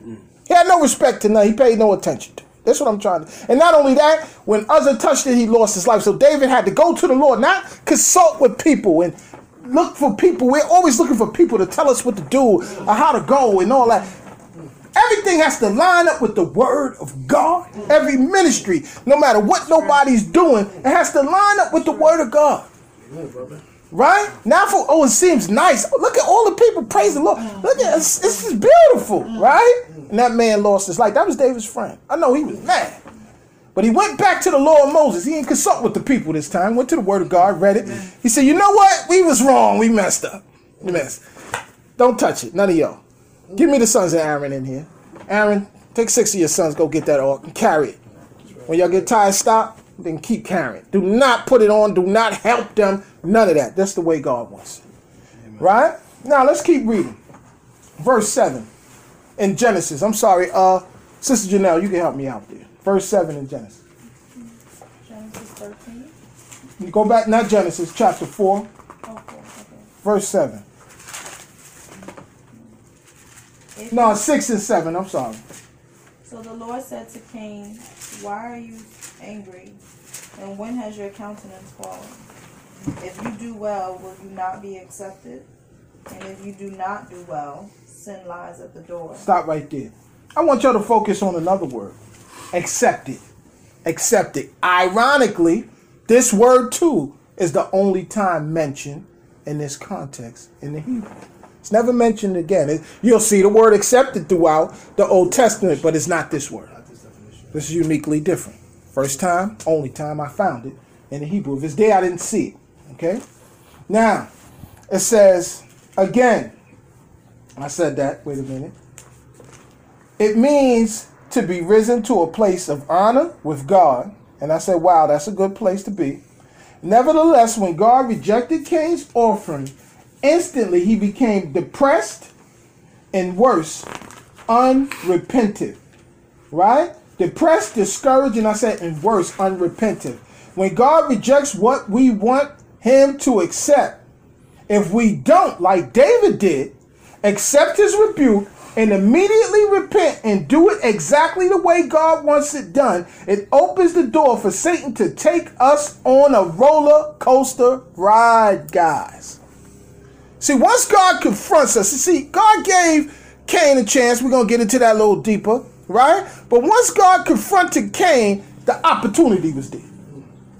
He had no respect to none. He paid no attention to. That's what I'm trying to. And not only that, when Uzzah touched it, he lost his life. So David had to go to the Lord, not consult with people and look for people. We're always looking for people to tell us what to do or how to go and all that. Everything has to line up with the word of God. Every ministry, no matter what nobody's doing, it has to line up with the word of God. Right? Now for oh it seems nice. Look at all the people praise the Lord. Look at this, is beautiful, right? And that man lost his life. That was David's friend. I know he was mad. But he went back to the law of Moses. He didn't consult with the people this time. Went to the word of God, read it. He said, you know what? We was wrong. We messed up. We messed. Don't touch it. None of y'all. Give me the sons of Aaron in here. Aaron, take six of your sons, go get that ark and carry it. When y'all get tired, stop, then keep carrying. Do not put it on, do not help them, none of that. That's the way God wants it. Right? Now let's keep reading. Verse 7 in Genesis. I'm sorry, uh, Sister Janelle, you can help me out there. Verse 7 in Genesis. Genesis 13. You go back, not Genesis, chapter 4, Oh. Okay. verse 7. No, 6 and 7, I'm sorry. So the Lord said to Cain, Why are you angry? And when has your countenance fallen? If you do well, will you not be accepted? And if you do not do well, sin lies at the door. Stop right there. I want y'all to focus on another word. Accept it. Accept it. Ironically, this word too is the only time mentioned in this context in the Hebrew. It's never mentioned again. It- you'll see the word accepted throughout the Old Testament, but it's not this word. This is uniquely different. First time, only time I found it in the Hebrew. It's there, I didn't see it. Okay? Now, it says again, I said that, wait a minute. It means to be risen to a place of honor with God. And I said, wow, that's a good place to be. Nevertheless, when God rejected Cain's offering, instantly he became depressed and worse, unrepentant. Right? Depressed, discouraged, and I said, and worse, unrepentant. When God rejects what we want him to accept, if we don't, like David did, accept his rebuke and immediately repent and do it exactly the way God wants it done, it opens the door for Satan to take us on a roller coaster ride, guys. See, once God confronts us, see, God gave Cain a chance. We're going to get into that a little deeper, right? But once God confronted Cain, the opportunity was there.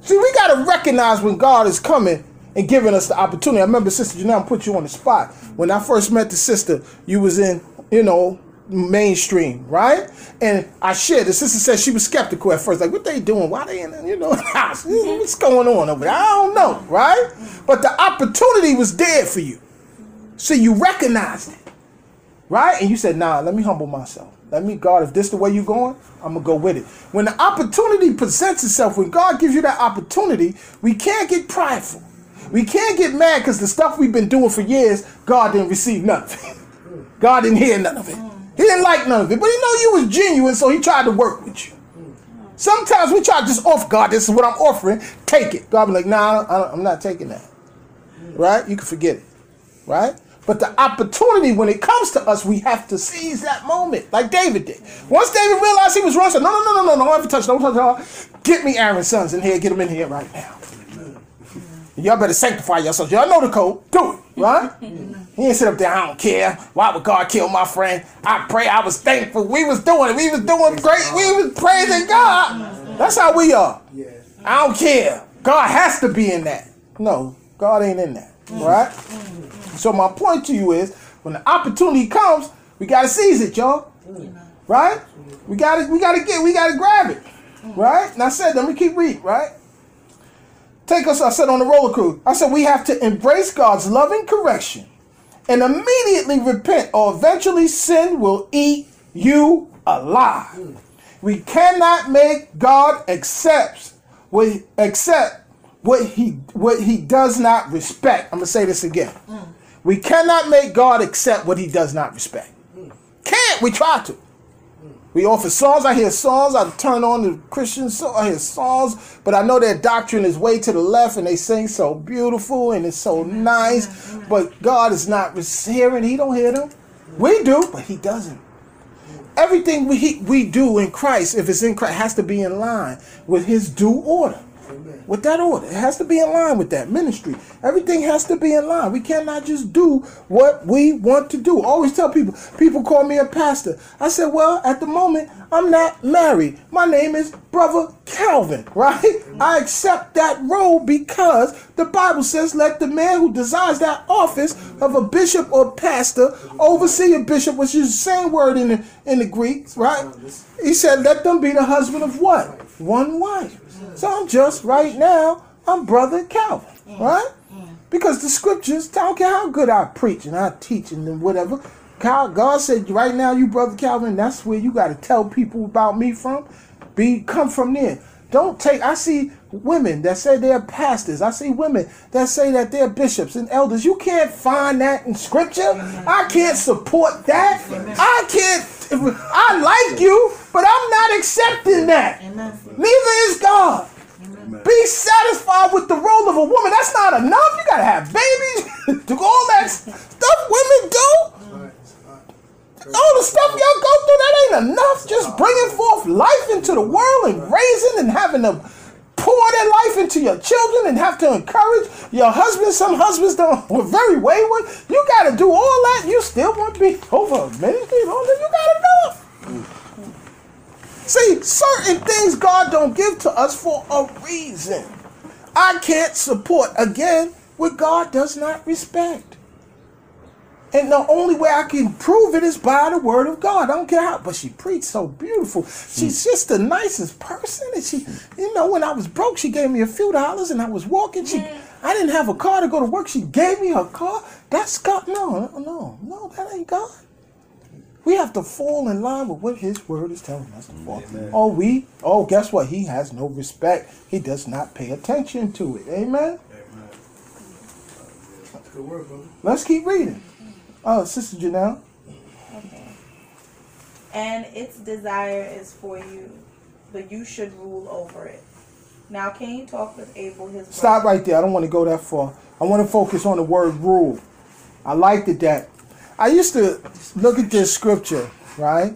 See, we got to recognize when God is coming and giving us the opportunity. I remember Sister Janelle put you on the spot. When I first met the sister, you was in, you know, mainstream, right? And I shared, the sister said she was skeptical at first, like, what they doing? Why they in, you know, [laughs] house? What's going on over there? I don't know, right? But the opportunity was there for you. So you recognized it, right? And you said, nah, let me humble myself. Let me, God, if this is the way you're going, I'm going to go with it. When the opportunity presents itself, when God gives you that opportunity, we can't get prideful. We can't get mad because the stuff we've been doing for years, God didn't receive none of it. [laughs] God didn't hear none of it. He didn't like none of it, but he know you was genuine, so he tried to work with you. Sometimes we try to just off God. This is what I'm offering. Take it. God be like, Nah, I I'm not taking that. Right? You can forget it. Right? But the opportunity, when it comes to us, we have to seize that moment, like David did. Once David realized he was wrong, said, No, no, no, no, no, no, don't ever touch, don't touch, don't. Get me Aaron's sons in here, get them in here right now. Y'all better sanctify yourselves. Y'all know the code. Do it, right? He didn't sit up there, I don't care. Why would God kill my friend? I pray I was thankful. We was doing it. We was doing great. We was praising God. That's how we are. I don't care. God has to be in that. No, God ain't in that. Mm. Right? Mm. So my point to you is when the opportunity comes, we gotta seize it, y'all. Mm. Right? We gotta we gotta get we gotta grab it. Right? And I said, let me keep reading, right? Take us, I said on the roller coaster. I said we have to embrace God's loving correction and immediately repent, or eventually sin will eat you alive. We cannot make God accept what accept what he what he does not respect. I'm gonna say this again. Mm. We cannot make God accept what he does not respect. Mm. Can't we try to? Mm. We offer songs. I hear songs. I turn on the Christian song. I hear songs, but I know their doctrine is way to the left, and they sing so beautiful and it's so mm-hmm. nice. Mm-hmm. Mm-hmm. But God is not hearing. He don't hear them. We do, but He doesn't. Everything we we do in Christ, if it's in Christ, has to be in line with His due order. With that order, it has to be in line with that ministry. Everything has to be in line. We cannot just do what we want to do. Always tell people. People call me a pastor. I said, well, at the moment, I'm not married. My name is Brother Calvin, [laughs] right? I accept that role because the Bible says, let the man who desires that office of a bishop or pastor oversee a bishop, which is the same word in the in the Greek, right? He said, let them be the husband of what? One wife. So I'm just right now, I'm Brother Calvin, mm. right? Mm. Because the scriptures, I don't care how good I preach and I teach and whatever. God said, right now, you Brother Calvin, that's where you got to tell people about me from. Be come from there. Don't take. I see women that say they're pastors. I see women that say that they're bishops and elders. You can't find that in scripture. I can't support that. I can't. I like you, but I'm not accepting that. Neither is God. Be satisfied with the role of a woman. That's not enough. You gotta have babies. [laughs] do all that stuff women do. All the stuff y'all go through, that ain't enough. Just bringing forth life into the world and raising and having to pour their life into your children and have to encourage your husband. Some husbands don't [laughs] were very wayward. You got to do all that. You still want to be over ministry all that. You got to do it. See, certain things God don't give to us for a reason. I can't support again what God does not respect. And the only way I can prove it is by the word of God. I don't care how, but she preached so beautiful. She's hmm. just the nicest person. And she, you know, when I was broke, she gave me a few dollars and I was walking. She, hmm. I didn't have a car to go to work. She gave me her car. That's God. No, no, no, that ain't God. We have to fall in line with what His Word is telling us to fall. Oh, we. Oh, guess what? He has no respect. He does not pay attention to it. Amen. Good work, brother. Let's keep reading. Oh, Sister Janelle. Okay. And its desire is for you, but you should rule over it. Now Cain talked with Abel his brother. Stop right there. I don't want to go that far. I want to focus on the word rule. I liked it that. I used to look at this scripture, right?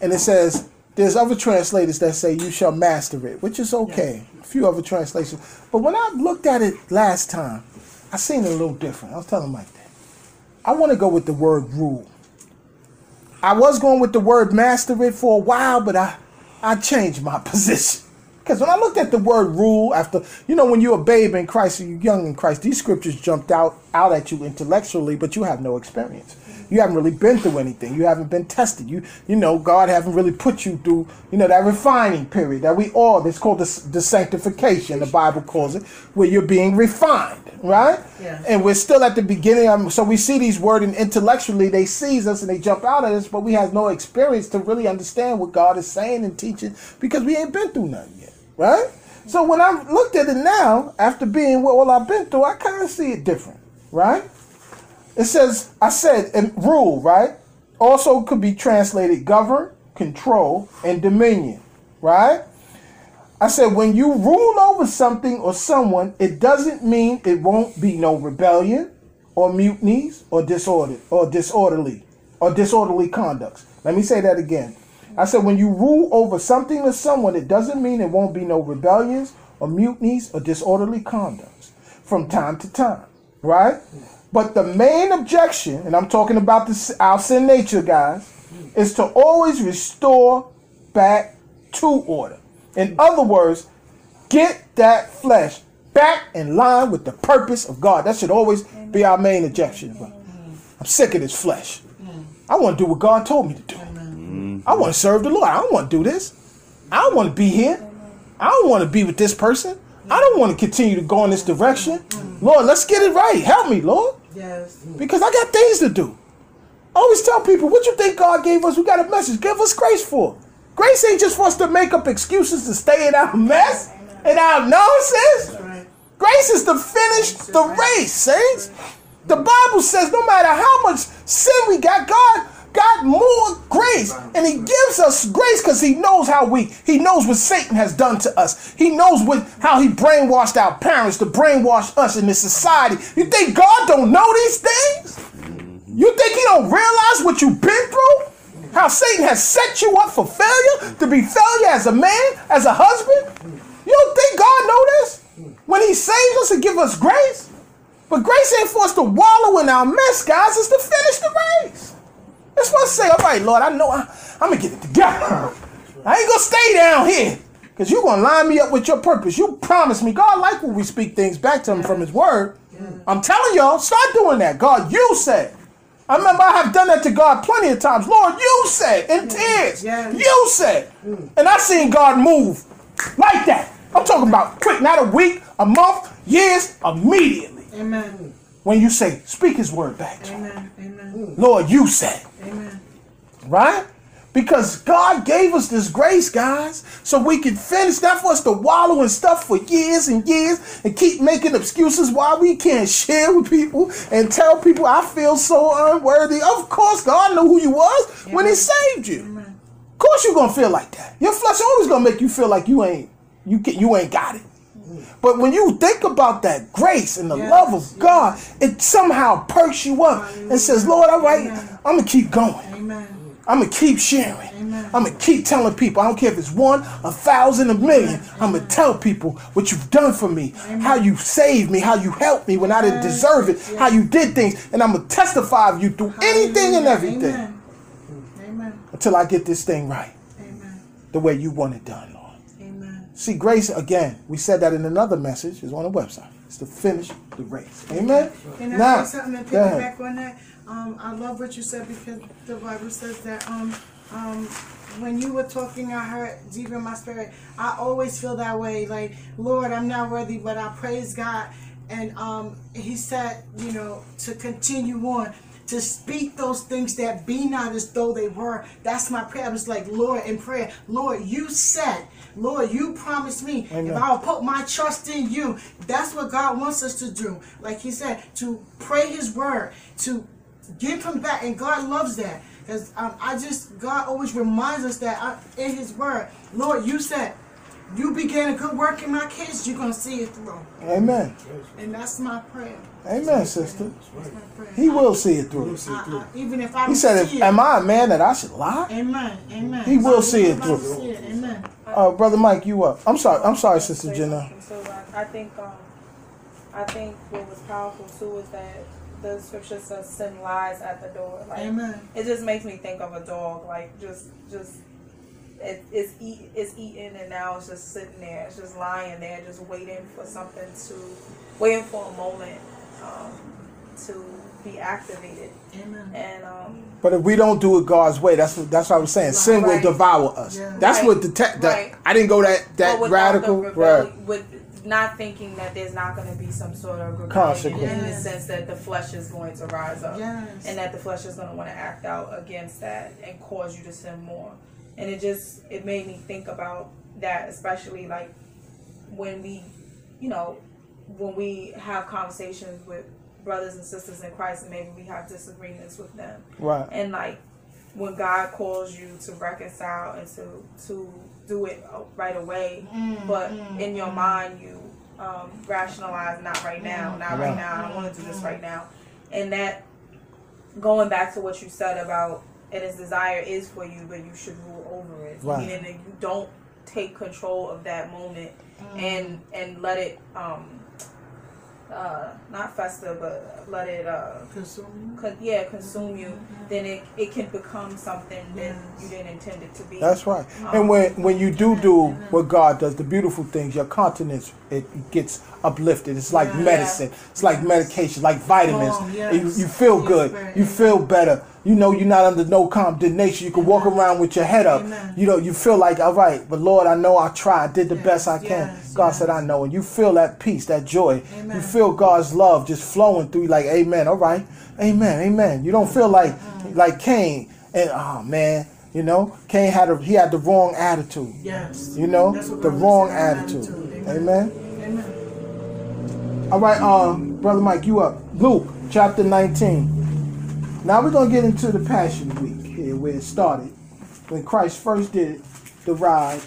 And it says, there's other translators that say you shall master it, which is okay. A few other translations. But when I looked at it last time, I seen it a little different. I was telling Mike. I want to go with the word rule. I was going with the word master it for a while, but I, I changed my [laughs] position. Because when I looked at the word rule, after you know, when you're a babe in Christ, or you're young in Christ, these scriptures jumped out out at you intellectually, but you have no experience. You haven't really been through anything. You haven't been tested. You you know, God haven't really put you through you know that refining period that we all. It's called the, the sanctification. The Bible calls it, where you're being refined, right? Yeah. And we're still at the beginning. Um, so we see these words and intellectually they seize us and they jump out at us, but we have no experience to really understand what God is saying and teaching because we ain't been through nothing yet, right? So when I looked at it now, after being what all I've been through, I kind of see it different, right? It says, I said, and rule, right? Also could be translated govern, control, and dominion, right? I said, when you rule over something or someone, it doesn't mean it won't be no rebellion or mutinies or disorder or disorderly or disorderly conducts. Let me say that again. I said, when you rule over something or someone, it doesn't mean it won't be no rebellions or mutinies or disorderly conducts from time to time, right? But the main objection, and I'm talking about this, our sin nature, guys, is to always restore back to order. In other words, get that flesh back in line with the purpose of God. That should always be our main objection. I'm sick of this flesh. I want to do what God told me to do. I want to serve the Lord. I don't want to do this. I don't want to be here. I don't want to be with this person. I don't want to continue to go in this direction. Lord, let's get it right. Help me, Lord. Yes. Because I got things to do. I always tell people, what you think God gave us? We got a message. Give us grace for. Grace ain't just for us to make up excuses to stay in our mess and our nonsense. Grace is to finish the race, saints. The Bible says no matter how much sin we got, God got more grace. And He gives us grace because He knows how we, He knows what Satan has done to us. He knows what how He brainwashed our parents to brainwash us in this society. You think God don't know these things? You think He don't realize what you've been through? How Satan has set you up for failure, to be failure as a man, as a husband? You don't think God know this? When He saves us and give us grace? But grace ain't for us to wallow in our mess, guys. It's to finish the race. For us to say, all right, Lord, I know I, I'm going to get it together. I ain't going to stay down here because you're going to line me up with your purpose. You promised me. God like when we speak things back to him from his word. I'm telling y'all, start doing that. God, you said. I remember I have done that to God plenty of times. Lord, you said in tears. Yes. You said. And I seen God move like that. I'm talking about quick, not a week, a month, years, immediately. Amen. When you say, speak his word back to him. Amen. Amen. Lord, you said. Amen. Right? Because God gave us this grace, guys, so we can finish. Not for us to wallow in stuff for years and years and keep making excuses why we can't share with people and tell people I feel so unworthy. Of course, God knew who you was when He saved you. Amen. Of course, you're gonna feel like that. Your flesh always gonna make you feel like you ain't you can, you ain't got it. But when you think about that grace and the Yes, love of God, it somehow perks you up and says, Lord, all right, Amen. I'm gonna keep going. Amen. I'm gonna keep sharing. Amen. I'm gonna keep telling people. I don't care if it's one, a thousand, a million. I'm gonna tell people what you've done for me, how you saved me, how you helped me when I didn't deserve it, yes. how you did things, and I'm gonna testify of you through anything and everything Amen. Amen. until I get this thing right, Amen. the way you want it done, Lord. Amen. See, grace again. We said that in another message. It's on the website. It's to finish the race. Amen. Can I Now, say something to piggyback on that? Um, I love what you said because the Bible says that um, um, when you were talking, I heard deep in my spirit. I always feel that way. Like, Lord, I'm not worthy, but I praise God. And um, He said, you know, to continue on. To speak those things that be not as though they were. That's my prayer. I was like, Lord, in prayer, Lord, you said, Lord, you promised me Amen. if I will put my trust in you. That's what God wants us to do. Like He said, to pray His word, to give Him back, and God loves that. Because um, I just, God always reminds us that uh, in His word, Lord, you said, you began a good work in my kids, you're going to see it through. Amen. And that's my prayer. Amen, sister. That's my prayer. He will see it through. I, I, even if I He said, see if, it. "Am I a man that I should lie?" Amen. Amen. He will see it even if I don't through. see it, Amen. Uh, brother Mike, you up? I'm sorry. I'm sorry, sister Jenna. So I, I think um, I think what was powerful too is that the scripture says sin lies at the door. Like Amen. it just makes me think of a dog. Like just just it, it's eat it's eating and now it's just sitting there. It's just lying there, just waiting for something to waiting for a moment um, to be activated. Amen. And um, But if we don't do it God's way, that's what that's what I was saying. Sin will devour us. Yeah. That's Right. what the, te- the Right. I didn't go that that but radical. the right. with not thinking that there's not going to be some sort of rebellion Consequence. in the sense that the flesh is going to rise up Yes. and that the flesh is going to want to act out against that and cause you to sin more and it just it made me think about that especially like when we you know when we have conversations with brothers and sisters in christ and maybe we have disagreements with them Right. and like when God calls you to reconcile and to to do it right away, mm, but mm, in your mm. mind you um, rationalize not right now, not right now. I don't want to do this right now, and that going back to what you said about and his desire is for you, but you should rule over it, Right. meaning that you don't take control of that moment and and let it um uh, not fester, but let it uh, Consume. con- yeah consume you, then it, it can become something that you didn't intend it to be. That's right. And when when you do do what God does, the beautiful things, your countenance it gets uplifted. It's like Yeah. medicine. It's like medication, like vitamins. Oh, yes. you, you feel good. You feel better. You know you're not under no condemnation. You can walk around with your head up. Amen. You know you feel like all right, but Lord, I know I tried, I did the Yes, best I can. yes, God yes. said I know, and you feel that peace, that joy. You feel God's love just flowing through you, like Amen. All right, Amen, Amen. You don't feel like like Cain and oh man, you know Cain had a he had the wrong attitude. Yes. You know the wrong attitude. attitude. Amen. Amen. All right, um, brother Mike, you up? Luke chapter nineteen. Now we're gonna get into the Passion Week here, where it started, when Christ first did the ride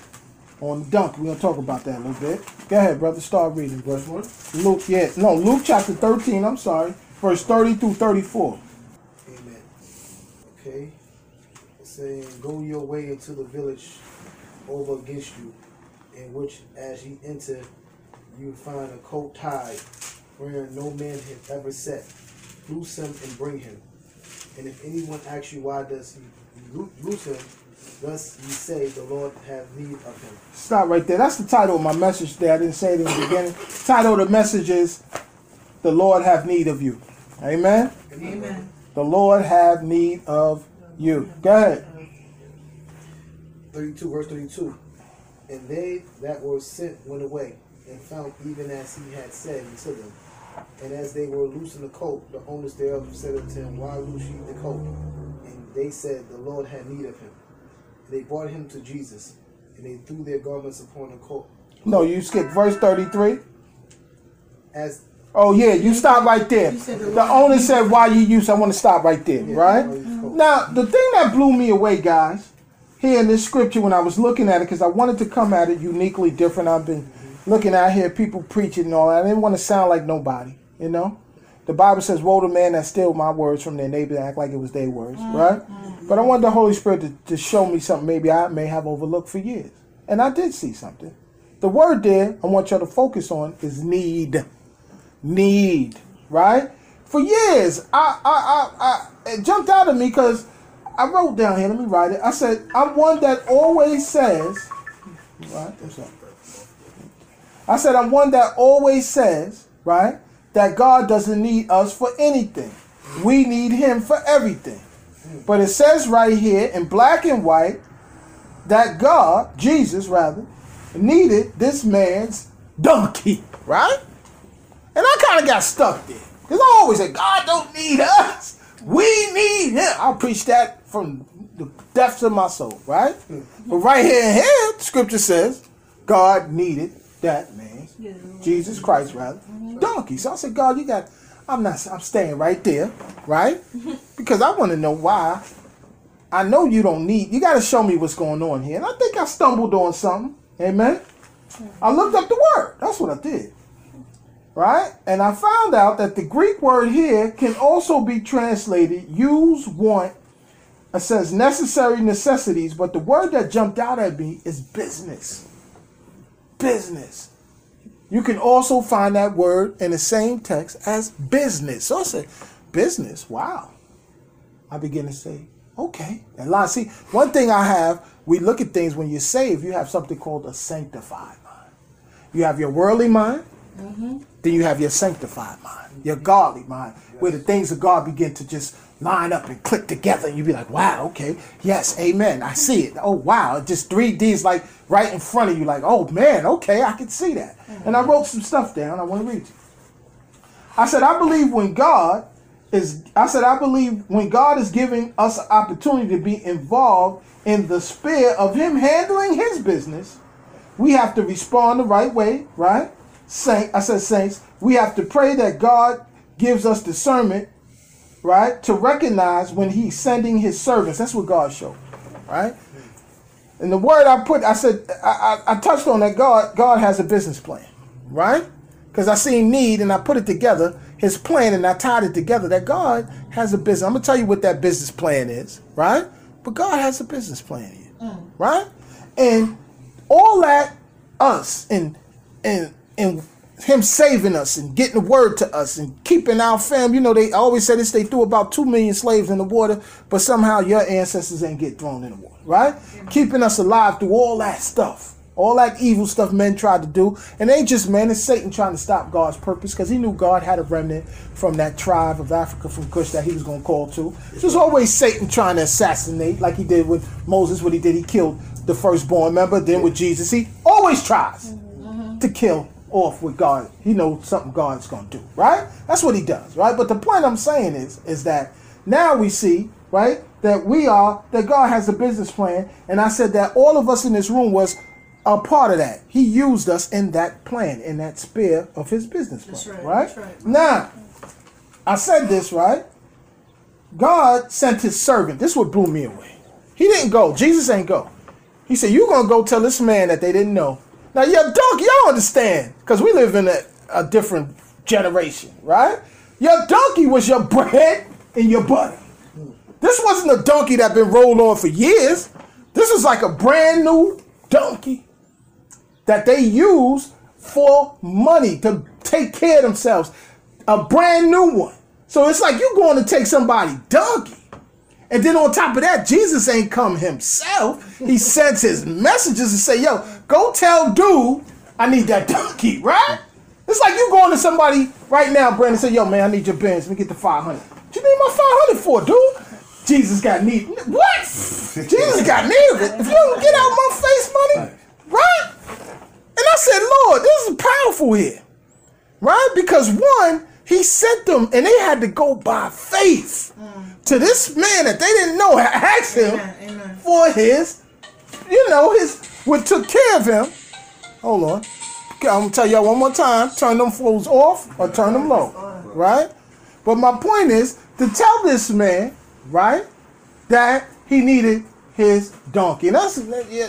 on the donkey. We're gonna talk about that a little bit. Go ahead, brother. Start reading. Verse one. Luke, yeah, no, Luke chapter thirteen. I'm sorry, verse thirty through thirty-four. Amen. Okay. It's saying, Go your way into the village over against you, in which as ye enter, you find a coat tied, wherein no man hath ever sat. Loose him and bring him. And if anyone asks you why does he lo- loose him, thus ye say, The Lord have need of him. Stop right there. That's the title of my message there. I didn't say it in the beginning. Title of the message is The Lord Have Need of You. Amen. Amen. The Lord have need of you. Go ahead. 32, verse 32. And they that were sent went away, and found even as he had said unto them. And as they were loosing the coat, the owners thereof said unto him, Why loose ye the coat? And they said, The Lord had need of him. And they brought him to Jesus, and they threw their garments upon the coat. No, you skipped verse 33. As Oh, yeah, you stop right there. the The owner said, Why you use? I want to stop right there, right? Mhm. Now, the thing that blew me away, guys, here in this scripture when I was looking at it, because I wanted to come at it uniquely different. I've been looking out here, people preaching and all that. I didn't want to sound like nobody, you know? The Bible says, Woe to man that steal my words from their neighbor and act like it was their words, mm, right? Mm, but I mm. wanted the Holy Spirit to, to show me something maybe I may have overlooked for years. And I did see something. The word there I want y'all to focus on is need. Need, right? For years, I, I, I, I it jumped out of me because I wrote down here. Let me write it. I said, I'm one that always says, right? What's up? I said, I'm one that always says, right, that God doesn't need us for anything. We need Him for everything. But it says right here in black and white that God, Jesus rather, needed this man's donkey, right? And I kind of got stuck there. Because I always say, God don't need us. We need him. I'll preach that from the depths of my soul, right? But right here in here, scripture says, God needed that man's, Jesus Christ rather, donkey. So I said, God, you got, I'm not, I'm staying right there, right? [laughs] Because I want to know why. I know you don't need, you got to show me what's going on here. And I think I stumbled on something. Amen. I looked up the word. That's what I did right? And I found out that the Greek word here can also be translated use, want. It says necessary necessities, but the word that jumped out at me is business. Business. You can also find that word in the same text as business. So I said, business, wow. I begin to say, okay. And line, see, one thing I have, we look at things when you're saved, you have something called a sanctified mind. You have your worldly mind, mm-hmm. then you have your sanctified mind, your godly mind, where the things of God begin to just line up and click together, and you'd be like, wow, okay, yes, amen, I see it. Oh, wow, just 3D is like right in front of you, like, oh man, okay, I can see that. And I mm-hmm. wrote some stuff down, I want to read you. I said, I believe when God is, I said, I believe when God is giving us an opportunity to be involved in the sphere of Him handling His business, we have to respond the right way, right? Saint, I said saints, we have to pray that God gives us discernment, right, to recognize when He's sending His servants. That's what God showed, right? And the word I put, I said, I, I, I touched on that God, God has a business plan, right? Because I seen need and I put it together, His plan, and I tied it together. That God has a business. I'm gonna tell you what that business plan is, right? But God has a business plan here, mm. right? And all that us and and and him saving us and getting the word to us and keeping our fam. You know, they always say this. They threw about two million slaves in the water, but somehow your ancestors ain't get thrown in the water, right? Keeping us alive through all that stuff, all that evil stuff men tried to do, and ain't just men. It's Satan trying to stop God's purpose because he knew God had a remnant from that tribe of Africa from Cush that he was going to call to. It was always Satan trying to assassinate, like he did with Moses. What he did, he killed the firstborn. Remember? Then with Jesus, he always tries to kill off with God. He knows something God's gonna do, right? That's what he does, right? But the point I'm saying is, is that now we see, right, that we are that God has a business plan, and I said that all of us in this room was a part of that. He used us in that plan, in that sphere of his business plan, That's right, right? that's right. Now, I said this, right? God sent his servant. This is what blew me away. He didn't go. Jesus ain't go. He said, You're going to go tell this man that they didn't know. Now, your donkey, y'all understand, because we live in a, a different generation, right? Your donkey was your bread and your butter. This wasn't a donkey that been rolled on for years. This is like a brand new donkey that they use for money to take care of themselves. A brand new one. So it's like you're going to take somebody donkey. And then on top of that, Jesus ain't come himself. He sends his messengers and say, yo, go tell dude I need that donkey, right? It's like you going to somebody right now, Brandon, say, yo, man, I need your bands. Let me get the 500. What you need my 500 for, dude? Jesus got need. What? Jesus got need of it. If you don't get out my face money, right? And I said, Lord, this is powerful here, right? Because one, he sent them and they had to go by faith to this man that they didn't know had asked him Amen, amen. for his, you know, his, what took care of him. Hold on. Okay, I'm gonna tell y'all one more time: turn them fools off or turn them low, right? But my point is to tell this man, right, that he needed his donkey. And that's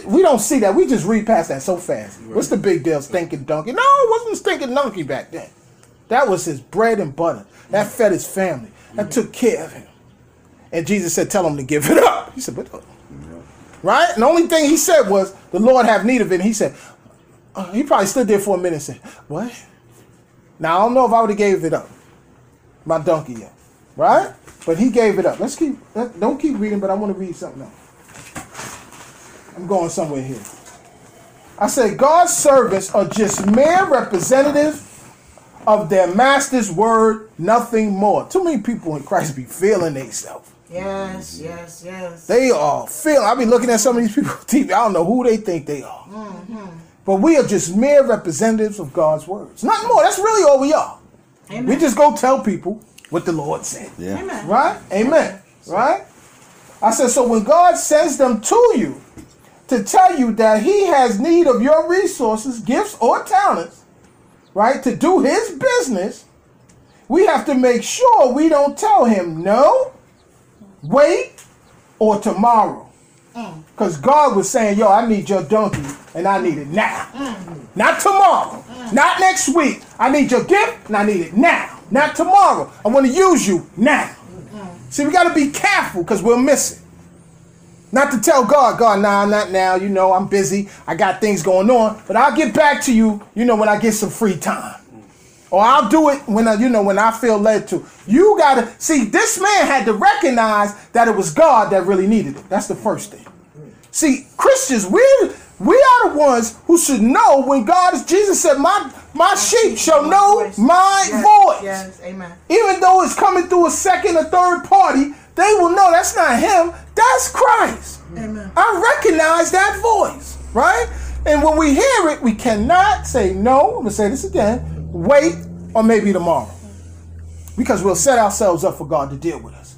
we don't see that. We just read past that so fast. What's the big deal? Stinking donkey? No, it wasn't a stinking donkey back then. That was his bread and butter. That fed his family. That took care of him. And Jesus said, "Tell him to give it up." He said, "But." Uh, Right? And the only thing he said was, "The Lord have need of it." And he said, uh, he probably stood there for a minute and said, What? Now, I don't know if I would have gave it up. My donkey yet. Right? But he gave it up. Let's keep, let, don't keep reading, but I want to read something else. I'm going somewhere here. I said, God's servants are just mere representatives of their master's word, nothing more. Too many people in Christ be feeling themselves. Yes, yes, yes. They are feeling. I be looking at some of these people on TV. I don't know who they think they are. Mm-hmm. But we are just mere representatives of God's words. Nothing more. That's really all we are. Amen. We just go tell people what the Lord said. Yeah. Amen. Right? Amen. Right? I said, so when God sends them to you to tell you that He has need of your resources, gifts, or talents, right, to do His business, we have to make sure we don't tell Him no, wait, or tomorrow. Mm. Because God was saying, yo, I need your donkey and I need it now. Mm. Not tomorrow. Mm. Not next week. I need your gift and I need it now. Not tomorrow. I want to use you now. Mm-hmm. See, we got to be careful because we'll miss it. Not to tell God, God, nah, not now. You know, I'm busy. I got things going on. But I'll get back to you, you know, when I get some free time. Or I'll do it when I, you know, when I feel led to. You gotta see. This man had to recognize that it was God that really needed it. That's the first thing. See, Christians, we we are the ones who should know when God is. Jesus said, "My my sheep shall know my yes, voice." Yes, amen. Even though it's coming through a second or third party, they will know that's not him. That's Christ. Amen. I recognize that voice, right? And when we hear it, we cannot say no. I'm gonna say this again. Wait, or maybe tomorrow, because we'll set ourselves up for God to deal with us.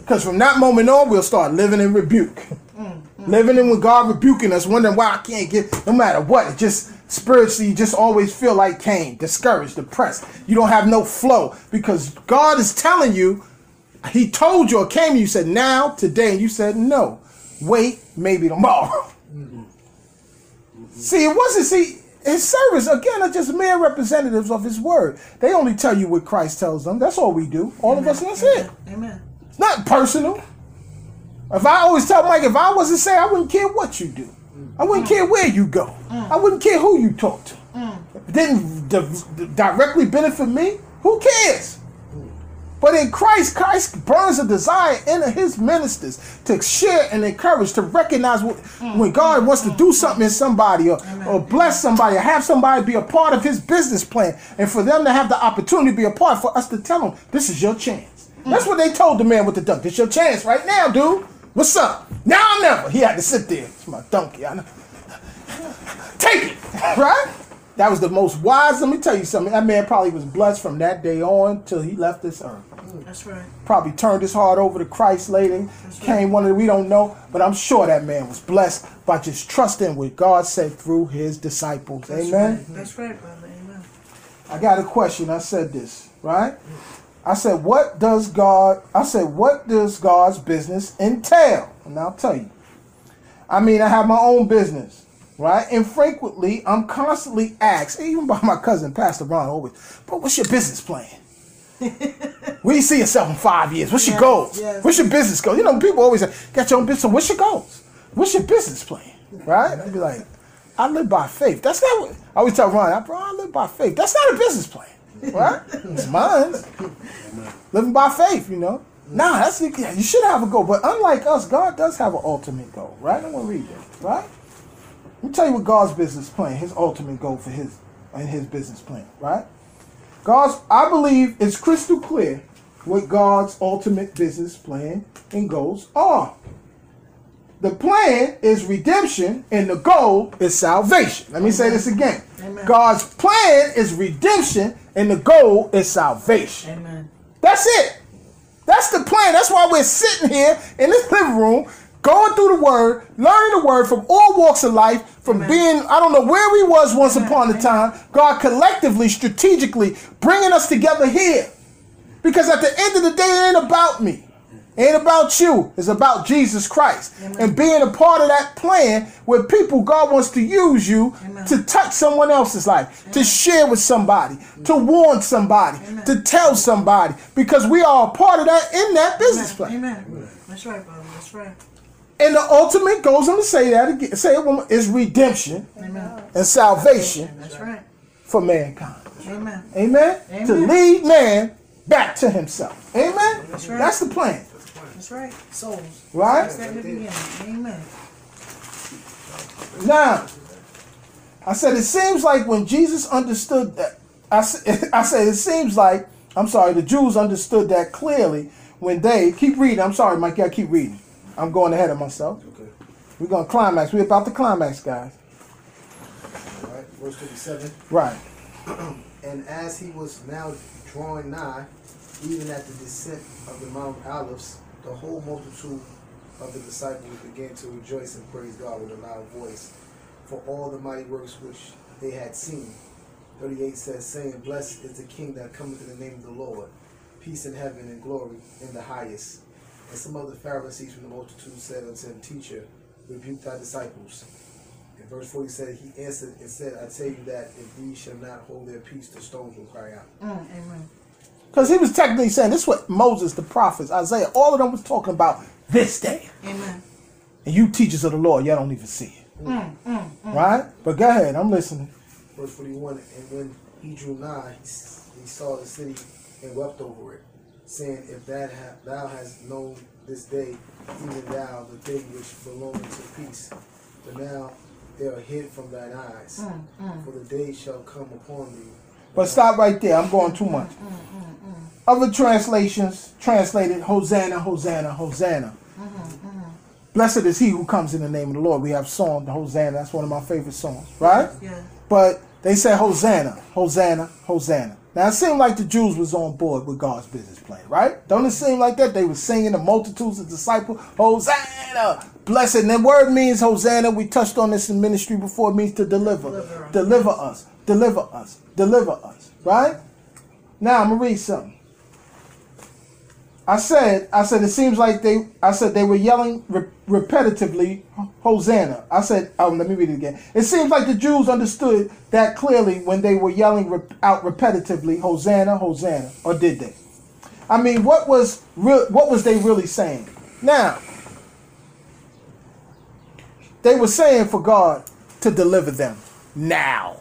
Because from that moment on, we'll start living in rebuke, mm-hmm. living in with God rebuking us, wondering why I can't get. No matter what, it just spiritually, you just always feel like Cain, discouraged, depressed. You don't have no flow because God is telling you. He told you or came you said now, today, and you said no. Wait, maybe tomorrow. Mm-hmm. See, it wasn't see his servants, again are just mere representatives of his word. They only tell you what Christ tells them. That's all we do. All of us, that's it. Amen. Not personal. If I always tell Mike, if I wasn't saved, I wouldn't care what you do. I wouldn't care where you go. I wouldn't care who you talk to. Mm. If it didn't di- directly benefit me, who cares? But in Christ, Christ burns a desire in his ministers to share and encourage, to recognize what, mm. when God mm. wants to do something in somebody or, or bless somebody or have somebody be a part of his business plan and for them to have the opportunity to be a part, for us to tell them, this is your chance. Mm. That's what they told the man with the dunk. This your chance right now, dude. What's up? Now or never. He had to sit there. It's my donkey. I know. [laughs] Take it. [laughs] Right? That was the most wise. Let me tell you something. That man probably was blessed from that day on till he left this earth That's right. probably turned his heart over to Christ later, That's came one of the, we don't know, but I'm sure that man was blessed by just trusting what God said through his disciples. That's Amen. Right. That's right, brother. Amen. I got a question. I said this, right? I said, what does God, I said, what does God's business entail? And I'll tell you. I mean, I have my own business, right? And frequently, I'm constantly asked, even by my cousin, Pastor Ron, always, but what's your business plan? [laughs] Where you see yourself in five years? What's your goals? yes. What's your business goals? You know, people always say, got your own business. So what's your goals? What's your business plan? Right? I'd be like, I live by faith. That's not what I always tell Ron, I, bro, I live by faith. That's not a business plan. Right? [laughs] it's mine. Living by faith, you know. Nah, that's yeah, you should have a goal. But unlike us, God does have an ultimate goal, right? I'm gonna read that, right? Let me tell you what God's business plan, his ultimate goal for his and his business plan, right? God's I believe it's crystal clear what God's ultimate business plan and goals are. The plan is redemption and the goal is salvation. Let me say this again. Amen. God's plan is redemption and the goal is salvation. Amen. That's it. That's the plan. That's why we're sitting here in this living room, going through the word, learning the word from all walks of life, from being, I don't know where we was once upon a time, God collectively, strategically bringing us together here. Because at the end of the day, it ain't about me. It ain't about you. It's about Jesus Christ. And being a part of that plan where people, God wants to use you to touch someone else's life, to share with somebody, to warn somebody, to tell somebody. Because we are a part of that in that business plan. Amen. That's right, brother. That's right. And the ultimate goes, going to say that again, say it one is redemption Amen. and salvation That's right. for mankind. Amen. Amen? Amen. To lead man back to himself. Amen? That's right. That's the plan. That's right. Souls. Right? That's at the beginning. Amen. Now, I said it seems like when Jesus understood that, I, [laughs] I said it seems like, I'm sorry, the Jews understood that clearly when they, keep reading, I'm sorry, Mike, I keep reading. I'm going ahead of myself. Okay. We're going to climax. We're about to climax, guys. All right. Verse 57. Right. [clears throat] And as he was now drawing nigh, even at the descent of the Mount Olives, the whole multitude of the disciples began to rejoice and praise God with a loud voice for all the mighty works which they had seen. 38 says, saying, Blessed is the King that cometh in the name of the Lord, peace in heaven and glory in the highest. And some of the Pharisees from the multitude said unto him, Teacher, rebuke thy disciples. In verse 40 said, He answered and said, I tell you that if these shall not hold their peace, the stones will cry out. Mm, amen. Because he was technically saying this is what Moses, the prophets, Isaiah, all of them was talking about this day. Amen. And you teachers of the Lord, y'all don't even see it. Mm, mm, mm. Right? But go ahead, I'm listening. Verse 41 And when he drew nigh, he saw the city and wept over it, saying, If that ha- thou hast known this day, even thou, the thing which belongeth to peace, but now they are hid from thine eyes. Mm, mm. For the day shall come upon thee. But stop right there. I'm going too much. Mm, Other translations translated Hosanna, Hosanna, Hosanna. Blessed is he who comes in the name of the Lord. We have song, the Hosanna. That's one of my favorite songs, right? Yeah. But they said Hosanna, Hosanna, Hosanna. Now it seemed like the Jews was on board with God's business plan, right? Don't it seem like that? They were singing the multitudes of disciples, Hosanna, blessed. And the word means Hosanna. We touched on this in ministry before. It means to deliver, Deliver. deliver us, deliver us, deliver us, right? Now I'm gonna read something. I said, I said, it seems like they, I said they were yelling re- repetitively, Hosanna. I said, oh, let me read it again. It seems like the Jews understood that clearly when they were yelling re- out repetitively, Hosanna, Hosanna, or did they? I mean, what was real? What was they really saying? Now, they were saying for God to deliver them now.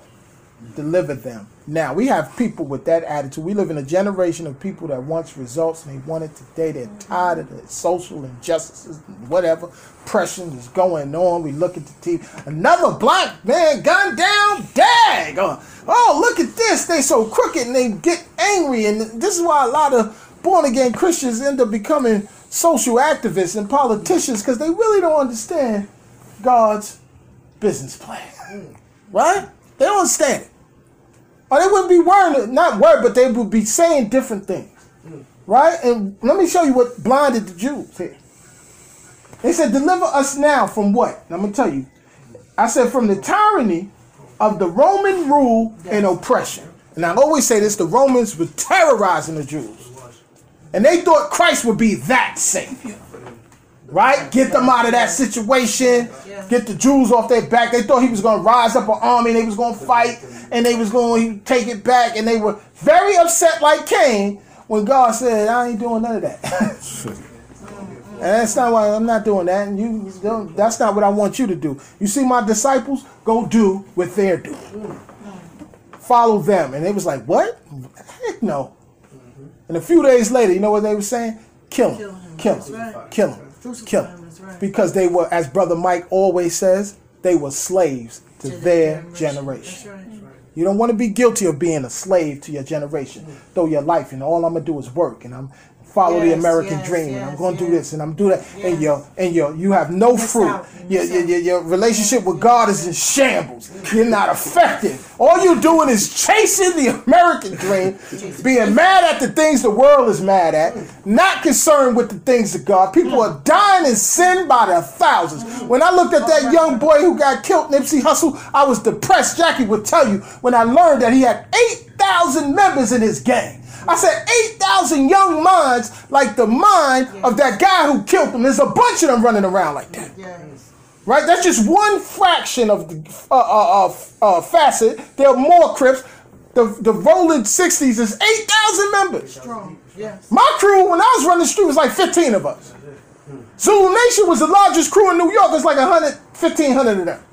deliver them. Now we have people with that attitude. We live in a generation of people that wants results and they want it today. They're mm-hmm. tired of the social injustices, and whatever oppression is going on. We look at the TV. Another black man gunned down. Dag! Oh, uh, oh, look at this. They so crooked and they get angry. And this is why a lot of born again Christians end up becoming social activists and politicians because they really don't understand God's business plan. Mm. Right? They don't understand it. Or they wouldn't be worrying, not worried, but they would be saying different things. Right? And let me show you what blinded the Jews here. They said, Deliver us now from what? And I'm going to tell you. I said, From the tyranny of the Roman rule and oppression. And I always say this the Romans were terrorizing the Jews. And they thought Christ would be that savior. Right? Get them out of that situation. Get the Jews off their back. They thought he was going to rise up an army and they was going to fight and they was going to take it back. And they were very upset like Cain when God said, I ain't doing none of that. [laughs] and that's not why I'm not doing that. And you don't, that's not what I want you to do. You see my disciples? Go do what they're doing. Follow them. And they was like, what? Heck no. And a few days later, you know what they were saying? Kill him. Kill him. Kill him. Kill him. Because they were, as Brother Mike always says, they were slaves to, their generation. You don't want to be guilty of being a slave to your generation. Throw your life and all I'm gonna do is work and I'm follow the American yes, dream and I'm gonna do this and I'm do that and Yes. your and your you have no Miss fruit. out. Your, your, your, your relationship with God is in shambles. You're not effective. All you're doing is chasing the American dream, being mad at the things the world is mad at, not concerned with the things of God. People are dying in sin by the thousands. When I looked at that young boy who got killed, in Nipsey Hussle, I was depressed. Jackie would tell you when I learned that he had 8,000 members in his gang. I said 8,000 young minds like the mind of that guy who killed them. There's a bunch of them running around like that. Yes. Right? That's just one fraction of the uh, uh, uh, uh, facet. There are more Crips. The, the rolling 60s is 8,000 members. Strong. Yes. My crew, when I was running the street, was like 15 of us. Zulu Nation was the largest crew in New York. It's like 100, 1,500 of them.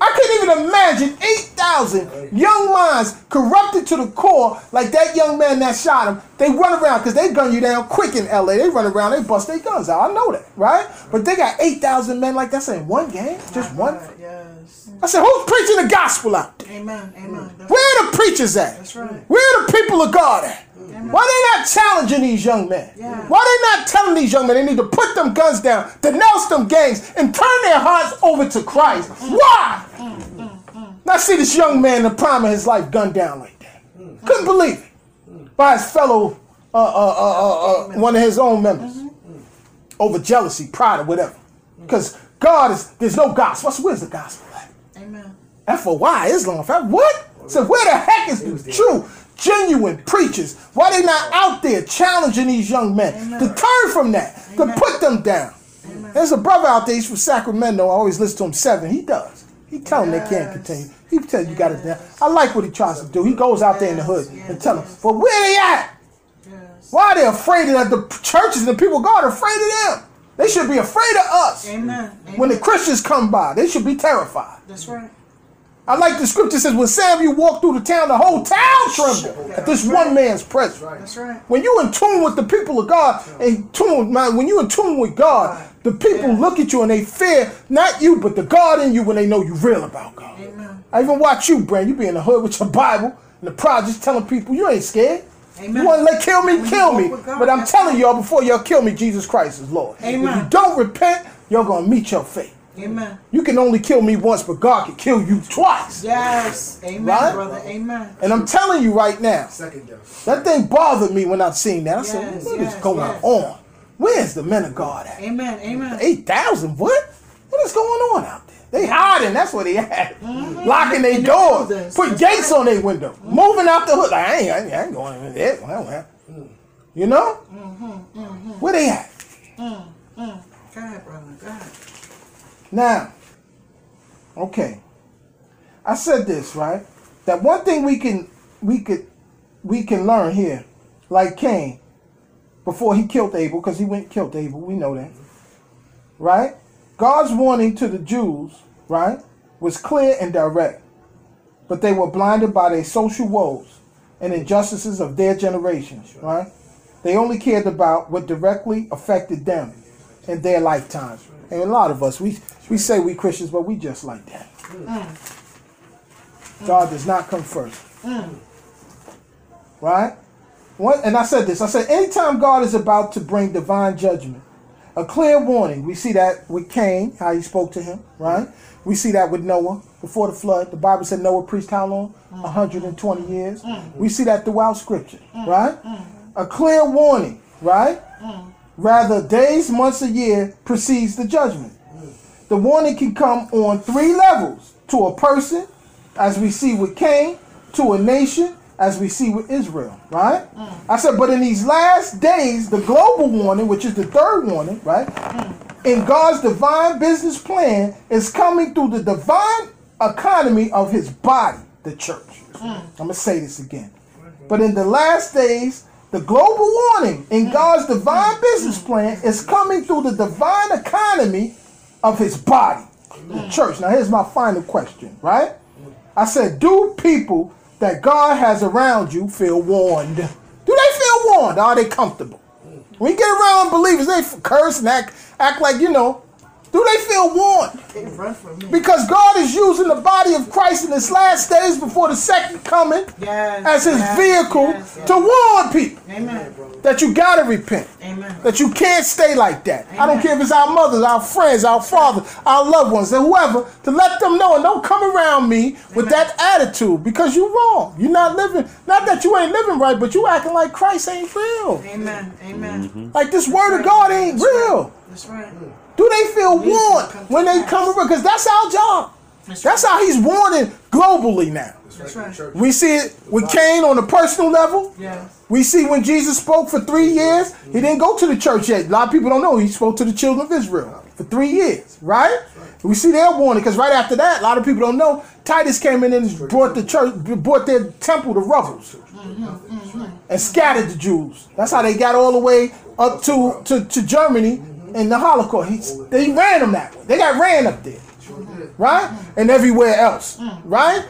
I couldn't even imagine 8,000 young minds corrupted to the core, like that young man that shot him. They run around because they gun you down quick in LA. They run around, they bust their guns out. I know that, right? But they got 8,000 men like that in one game, just one. Yes. I said, who's preaching the gospel out there? Amen. Amen. Where are the preachers at? that's right. Where are the people of God at? Why they not challenging these young men? Yeah. Why they not telling these young men they need to put them guns down, denounce them gangs, and turn their hearts over to Christ? Why? Now see this young man in the prime of his life gunned down like that. Couldn't believe it. By his fellow, uh, uh, uh, uh, uh, one of his own members. Over jealousy, pride, or whatever. Because God is, there's no gospel. What's- Where's the gospel at? Amen. F-O-Y, Islam. F- What? So where the heck is the true, genuine preachers? Why they not out there challenging these young men to turn from that, to put them down? There's a brother out there, he's from Sacramento. I always listen to him seven. He does. He tell them they can't Yes. continue. He tell you, you got to. I like what he tries to do. He goes out there in the hood and tell them, but where are they at? Yes. Why are they afraid of the churches and the people of God are afraid of them? They should be afraid of us. Amen. Amen. When the Christians come by, they should be terrified. That's right. I like the scripture says when Samuel walked through the town, the whole town trembled at this one man's presence. That's right. When you in tune with the people of God, and tune, man, when you in tune with God, the people Yeah. look at you and they fear not you, but the God in you when they know you real about God. Amen. I even watch you, Brand. You be in the hood with your Bible and the projects telling people you ain't scared. Amen. You want to let kill me, When kill me. God, But I'm telling y'all before y'all kill me, Jesus Christ is Lord. If you don't repent, you're gonna meet your fate. Amen. You can only kill me once, but God can kill you twice. Yes. Amen, Right? brother. Amen. And I'm telling you right now, Second that thing bothered me when I seen that. I said, Yes, what is going yes. on? Where's the men of God at? Amen. Amen. 8,000? What? What is going on out there? They hiding. That's what they at. Mm-hmm. Locking their doors. Put That's gates right. on their window. Mm-hmm. Moving out the hood. Like, I ain't, I ain't, going in there. Well, well. Mm. You know? Mm-hmm, Where they at? Mm, mm. Go ahead, brother. Go ahead. Now, okay. I said this, right? That one thing we can we could we can learn here, like Cain, before he killed Abel, because he went and killed Abel, we know that. Right? God's warning to the Jews, right, was clear and direct. but they were blinded by their social woes and injustices of their generations, right? They only cared about what directly affected them in their lifetimes. And a lot of us, we, we say we Christians, but we just like that. Mm. God does not come first. Mm. Right? What, and I said this I said, anytime God is about to bring divine judgment, a clear warning. We see that with Cain, how he spoke to him, right? We see that with Noah before the flood. The Bible said Noah preached how long? 120 years. We see that throughout Scripture, right? A clear warning, right? Rather, days, months, a year precedes the judgment. The warning can come on three levels to a person, as we see with Cain, to a nation, as we see with Israel, right? Mm. I said, but in these last days, the global warning, which is the third warning, right? Mm. In God's divine business plan, is coming through the divine economy of his body, the church. Mm. I'm going to say this again. But in the last days, the global warning in God's divine business plan is coming through the divine economy of his body, the church. Now, here's my final question, right? I said, do people that God has around you feel warned? Do they feel warned? Are they comfortable? When you get around believers, they curse and act, act like, you know, do they feel warned? Because God is using the body of Christ in this last days before the second coming Yes. as his yes, vehicle yes, yes. to warn people Amen. that you gotta repent. Amen. That you can't stay like that. I don't care if it's our mothers, our friends, our fathers, our loved ones, and whoever, to let them know and don't come around me with that attitude because you're wrong. You're not living, not that you ain't living right, but you acting like Christ ain't real. Amen. Amen. Mm-hmm. Like this word of God ain't real. That's right. Do they feel Needs warned when they pass. come around? Because that's our job. That's That's how he's warning globally now. That's right. We see it with Cain on a personal level. Yes. We see when Jesus spoke for three years, he didn't go to the church yet. A lot of people don't know he spoke to the children of Israel for three years, right? We see their warning because right after that, a lot of people don't know. Titus came in and brought the church, brought their temple to rubble, and scattered the Jews. That's how they got all the way up to to, to Germany in the Holocaust. He, they ran them that way. They got ran up there, right? And everywhere else, mm. right?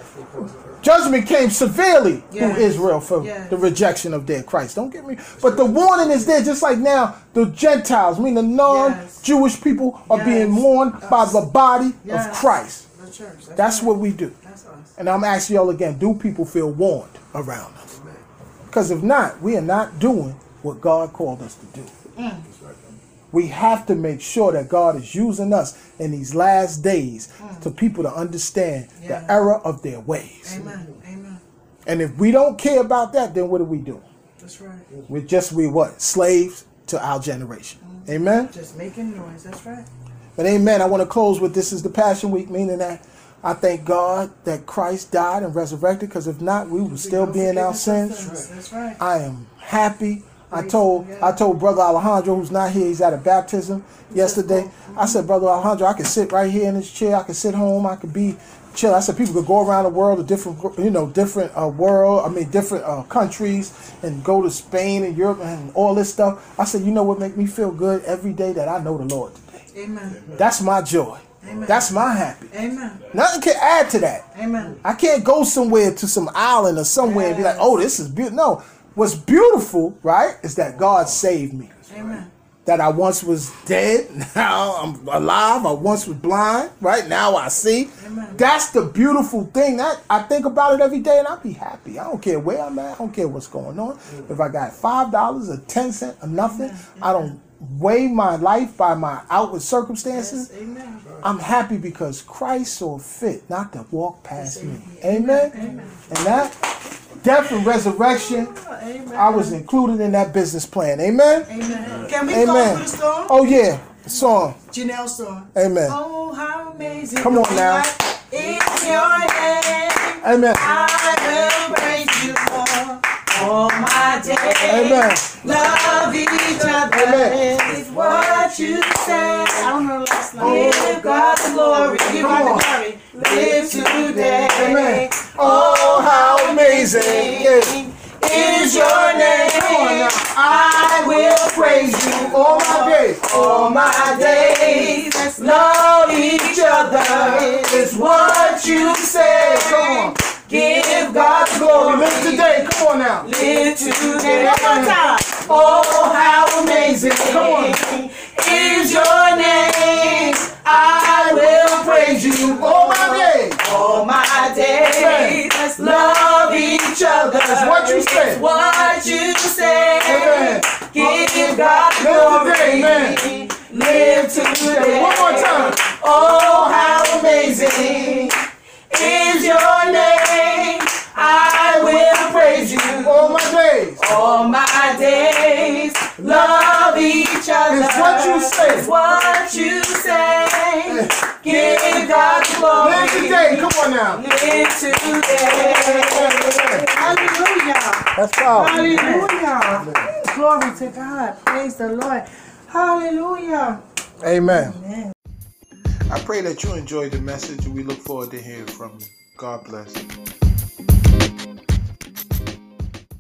Judgment came severely Yes. through Israel for Yes. the rejection of their Christ. Don't get me. But the warning is there, just like now, the Gentiles, I mean the non-Jewish people, are Yes. being warned by the body Yes. of Christ. The church. That's right. what we do. That's us. And I'm asking y'all again: Do people feel warned around us? Because if not, we are not doing what God called us to do. Mm. We have to make sure that God is using us in these last days mm. to people to understand Yeah. the error of their ways. Amen. Amen. And if we don't care about that, then what are we doing? That's right. We're just we what slaves to our generation. Mm-hmm. Amen. Just making noise. That's right. But amen. I want to close with this is the Passion Week, meaning that I thank God that Christ died and resurrected. Because if not, we would still be in our sins. That's right. I am happy. I told I told brother Alejandro, who's not here, he's at a baptism yesterday. I said, brother Alejandro, I could sit right here in this chair. I could sit home. I could be chill. I said people could go around the world, a different you know different uh, world. I mean different uh, countries, and go to Spain and Europe and all this stuff. I said, you know what make me feel good every day that I know the Lord today. Amen. That's my joy. Amen. That's my happy. Amen. Nothing can add to that. Amen. I can't go somewhere to some island or somewhere and be like, oh, this is beautiful. No. What's beautiful, right, is that God saved me. Amen. That I once was dead, [laughs] now I'm alive. I once was blind, right? Now I see. Amen. That's the beautiful thing. That I think about it every day and I'll be happy. I don't care where I'm at. I don't care what's going on. If I got five dollars or ten cent or nothing, I don't weigh my life by my outward circumstances. Yes. Amen. I'm happy because Christ saw fit not to walk past me. Amen. And that death and resurrection, Amen. I was included in that business plan. Amen. Amen. Can we Amen. go through the song? Oh yeah, the song. Janelle song. Amen. Oh, how amazing. Come on now. In your name, Amen. I will praise you, Lord, all my days. Amen. Love each other Amen. is what you say. I don't know last line. Give God the glory. Give God the glory. Live today. Amen. Oh, how amazing is is your name. I will praise you all my days. all my days. Love each other is what you say. Come on. Give God's glory. Live today. Come on now. live today. One more time. Oh, how amazing is your name. I will praise you oh, All my days. all my days. Let's love each other. That's what you said. It's what you say. Amen. Give God Live glory. today. Live today. One more time. Oh, how amazing is your name. I will praise you All my days. all my days. Love each other. It's what you say. It's what you say. Give God glory. Live today. Come on now. Live today. Hallelujah. That's powerful. Hallelujah. Glory to God. Praise the Lord. Hallelujah. Amen. I pray that you enjoyed the message and we look forward to hearing from you. God bless.